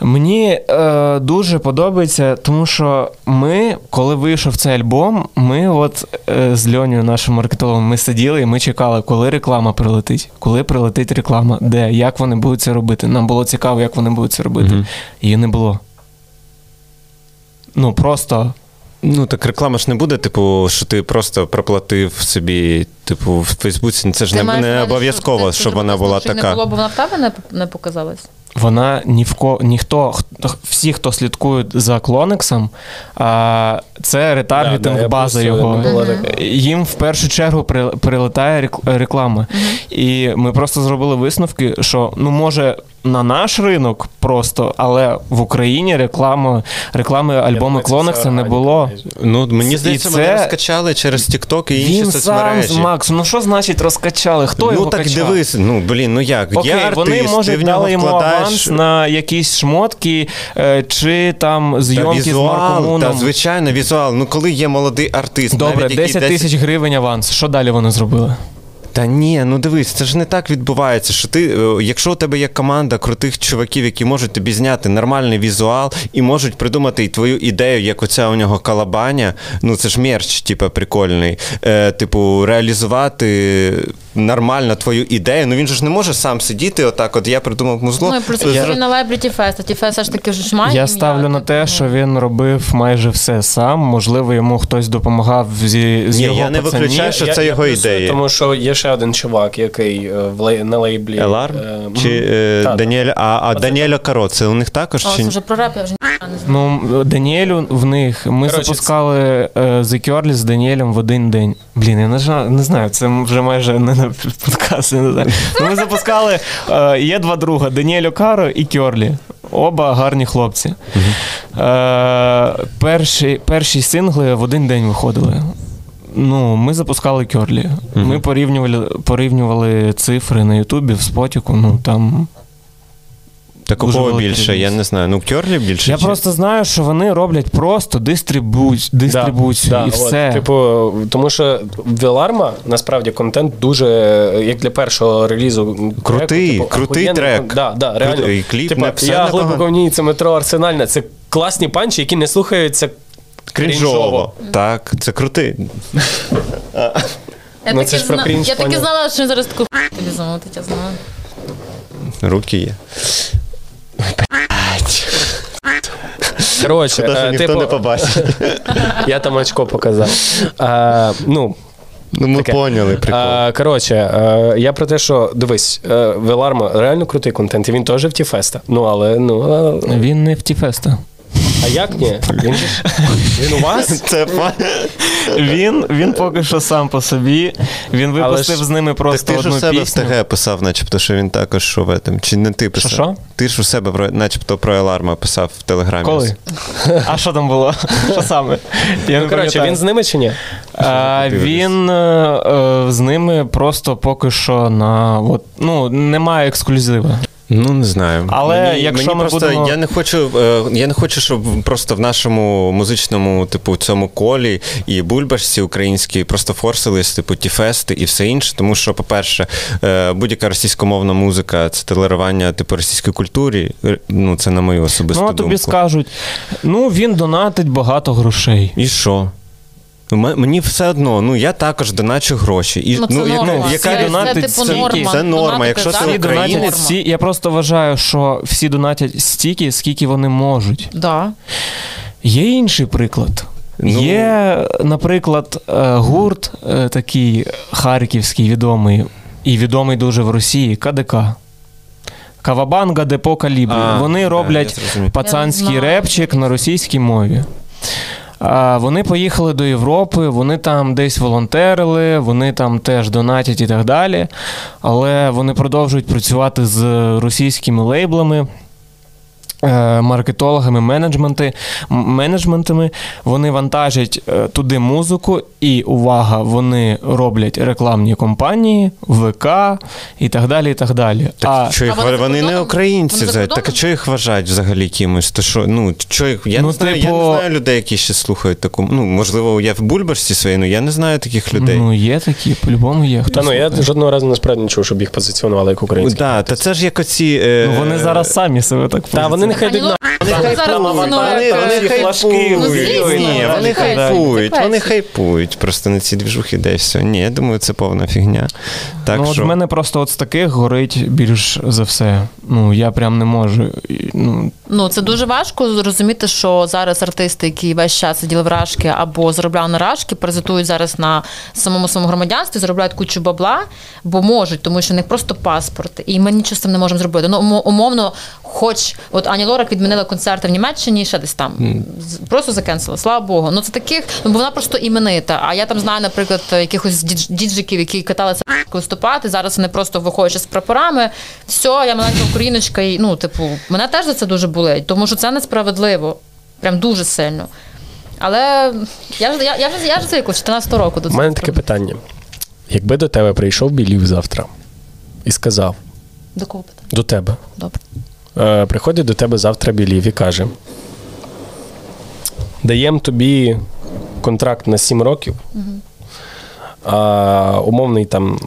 Мені е, дуже подобається, тому що ми, коли вийшов цей альбом, ми от е, з Льонію, нашим маркетологом, ми сиділи і ми чекали, коли реклама прилетить, коли прилетить реклама, де, як вони будуть це робити. Нам було цікаво, як вони будуть це робити. Мгм. Її не було. Ну просто Ну так реклама ж не буде, типу, що ти просто проплатив собі, типу, в Фейсбуці. Це ж Ти не, не обов'язково, що щоб вона була така. Не було, бо вона в тебе не, не показалась. Вона ні в ко ніхто, хто- всі, хто слідкують за Клонексом, а, це ретаргетинг Да, база да, його. Їм в першу чергу при- прилетає рек- реклама. І ми просто зробили висновки, що ну може на наш ринок просто, але в Україні реклама, реклами альбому Клонекса не було. Ну, мені здається, це- вони розкачали через TikTok і інші Він сам соцмережі. Макс. Ну що значить розкачали? Хто ну його так качав? дивись, ну блін, ну як? Окей, Є артист, вони ти може в нього дали йому вкладаєш аванс на якісь шмотки е, чи там та зйомки з візуал, та, Маркомуном. звичайно, візуал. Ну коли є молодий артист, Добре, навіть 10 тисяч гривень аванс. Що далі вони зробили? Та ні, ну дивись, це ж не так відбувається. Що ти, е, якщо у тебе є команда крутих чуваків, які можуть тобі зняти нормальний візуал і можуть придумати і твою ідею, як оця у нього калабаня, ну це ж мерч, типу, прикольний. Е, типу, реалізувати нормально твою ідею. Ну він же ж не може сам сидіти, отак, от я придумав музло. Ну і плюс Зро- на Liability Fest, а ті Fest ж таки ж має. Я ім'я, ставлю на те, що він робив майже все сам. Можливо, йому хтось допомагав зі, з Ні, його я не пацанів. виключаю, що це його ідея. Тому що є ще один чувак, який е, в лей- на лейблі. Елар? е, Чи е, Та, та. Даніель, а, а Даніеля Каро, це у них також? О, чи це вже про реп, я вже Ну, Даніелю в них ми Короче, запускали це... The Curly з Даніелем в один день. Блін, я не, не знаю, це вже майже не на подкаст. Не знаю. Ми запускали е, є два друга: Даніель Окаро і Кьорлі. Оба гарні хлопці. Угу. Е, перші, перші сингли в один день виходили. Ну, Ми запускали Кьорлі. Угу. Ми порівнювали порівнювали цифри на Ютубі, в Спотіку. Ну там так у кого більше, я не знаю. Ну, Кьорлі більше. Я чи? просто знаю, що вони роблять просто дистрибу... дистрибуцію да, і да, все. От, типу, тому що Веларма насправді контент дуже, як для першого релізу, крутий, типу, крутий трек. Да, да, реально. Крутий, кліп типу, Я глибоко в ній це метро Арсенальне. Це класні панчі, які не слухаються крінжово. Так, це крутий. Я ну, таки зна... Я таки знала, що зараз таку тобі замовити, я знала. Руки є. Коротше, е, ніхто типу, не побачить. [laughs] Я там очко показав. А, ну, Ну, ми таке. поняли, прикол. А, Коротше, а, я про те, що дивись, е, Веларма реально крутий контент, і він теж в Тіфеста. Ну, але ну. А... Він не в Тіфеста. А як ні? Він він у вас? [laughs] Це Він він поки що сам по собі. Він випустив з ними просто. Так ти ж у себе пісню. в ТГ писав, начебто, що він також що в этом. Чи не ти писав? Що? Ти ж у себе, начебто, про Еларма писав в Телеграмі. Коли? А що там було? [laughs] Що саме? Я ну, коротше, він з ними чи ні? А, Він е, з ними просто поки що на. От, ну, немає ексклюзива. Ну не знаю, але мені, якщо мені ми просто будемо... я не хочу, е, я не хочу, щоб просто в нашому музичному, типу, цьому колі і бульбашці українській просто форсились, типу, ті фести і все інше. Тому що, по-перше, е, будь-яка російськомовна музика це толерування типу російської культури. Ну це на мою особисту думку. Ну, а тобі скажуть, ну він донатить багато грошей. І що? Мені все одно, ну я також доначу гроші. І, ну, це ну, норма. Яка це, донатить це, типу, норма. це норма. Якщо це українець... всі, я просто вважаю, що всі донатять стільки, скільки вони можуть. Да. Є інший приклад. Ну... Є, наприклад, е, гурт е, такий харківський відомий і відомий дуже в Росії КДК. Кавабанга Депо Калібрі. Вони роблять пацанський репчик на російській мові. Вони поїхали до Європи, вони там десь волонтерили, вони там теж донатять і так далі. Але вони продовжують працювати з російськими лейблами. Е, маркетологами, менеджменти, менеджментами, вони вантажать е, туди музику, і увага, вони роблять рекламні компанії, ВК і так далі. і так далі. Так, а, що їх, а вони, вони не українці, вони так а що їх вважають взагалі кимось? То що, ну, що їх, я, ну, не знаю, типу... я не знаю людей, які ще слухають таку. Ну, можливо, я в бульбашці своїй, але я не знаю таких людей. Ну, є такі, по-любому є. Хто Та ну я жодного разу насправді не чув, щоб їх позиціонували як українці. Так, та це ж як оці. Е... Ну, вони зараз самі себе так Та вони нехай йдуть Вони хайпують. Ні, вони хайпують, вони хайпують просто на ці двіжухи, де все. Ні, я думаю, це повна фігня. Так, ну, от в мене просто от з таких горить більш за все. Ну, я прям не можу. Ну, ну це дуже важко зрозуміти, що зараз артисти, які весь час сиділи в рашки або заробляли на рашки, презентують зараз на самому своєму громадянстві, заробляють кучу бабла, бо можуть, тому що в них просто паспорт. І ми нічого з цим не можемо зробити. Ну, умовно, хоч от Ані Лорак відмінила концерти в Німеччині, ще десь там mm. просто закенсила. Слава Богу. Ну це таких, ну бо вона просто іменита. А я там знаю, наприклад, якихось діджиків, які каталися [clears throat] виступати. Зараз вони просто виходять з прапорами. Все, я маленька україночка, і ну, типу, мене теж за це дуже болить, тому що це несправедливо. Прям дуже сильно. Але я я, я, вже я вже звикла 14 року до цього. У мене таке питання. Якби до тебе прийшов білів завтра і сказав. До кого питання? До тебе. Добре. Е, Приходить до тебе завтра білів і каже: даємо тобі контракт на 7 років. Угу. А, Умовний там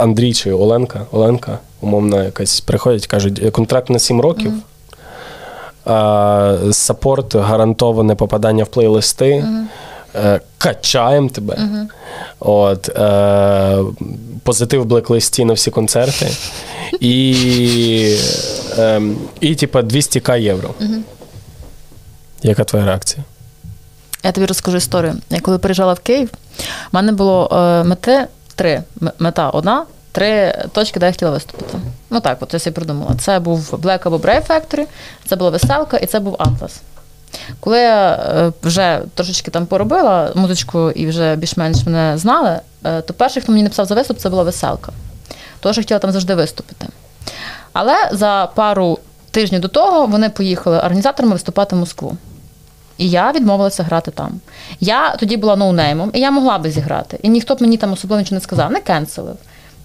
Андрій чи Оленка, Оленка, умовна якась, приходять, кажуть, контракт на 7 років. Mm-hmm. Сапорт, гарантоване попадання в плейлисти. Mm-hmm. Качаємо тебе. Mm-hmm. От, е, Позитив в блеклисті на всі концерти. І, е, і типа 200к євро. Яка твоя реакція? Я тобі розкажу історію. Я коли приїжджала в Київ, в мене було е, мети три. Мета одна, три точки, де я хотіла виступити. Ну так, от я собі придумала. Це був Black або Brave Factory, це була веселка і це був Atlas. Коли я е, вже трошечки там поробила музичку і вже більш-менш мене знали, то перший, хто мені написав за виступ, це була веселка. Тому що хотіла там завжди виступити. Але за пару тижнів до того вони поїхали організаторами виступати в Москву. І я відмовилася грати там. Я тоді була ноунеймом, і я могла би зіграти. І ніхто б мені там особливо нічого не сказав, не кенселив.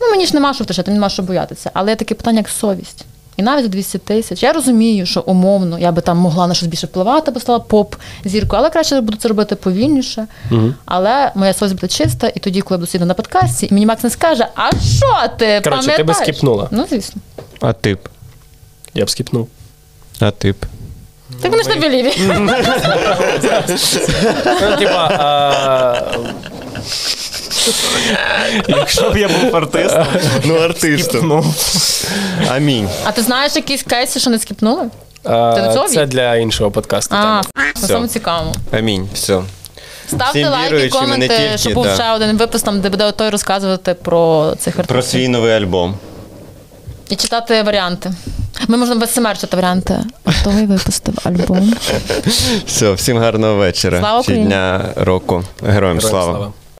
Ну, мені ж нема що втрачати, нема що боятися. Але є таке питання, як совість. І навіть за 200 тисяч. Я розумію, що умовно я би там могла на щось більше впливати, бо стала поп зіркою, але краще буду це робити повільніше. Угу. Але моя совість буде чиста, і тоді, коли я буду сидіти на подкасті, і мені Макс не скаже, а що ти? Коротше, ти би скіпнула. Ну, звісно. А ти б? Я б скіпнув. А ти б? Так вони ж на біліві. [laughs] Ну, типа, а, Якщо б я був артистом, Ну, артистом. ну, Амінь. А ти знаєш якісь кейси, що не скіпнули? а, це для іншого подкасту. А, на самому цікавому. Амінь. Все. Ставте Всім лайки, коменти, тільки, щоб був да. ще один випуск, там, де буде той розказувати про цих Про свій новий альбом. І читати варіанти. Ми можемо без СМР читати варіанти. Той випустив альбом. [laughs] Все, всім гарного вечора. Слава Чи Україні. дня року. Героям Героям слава. слава.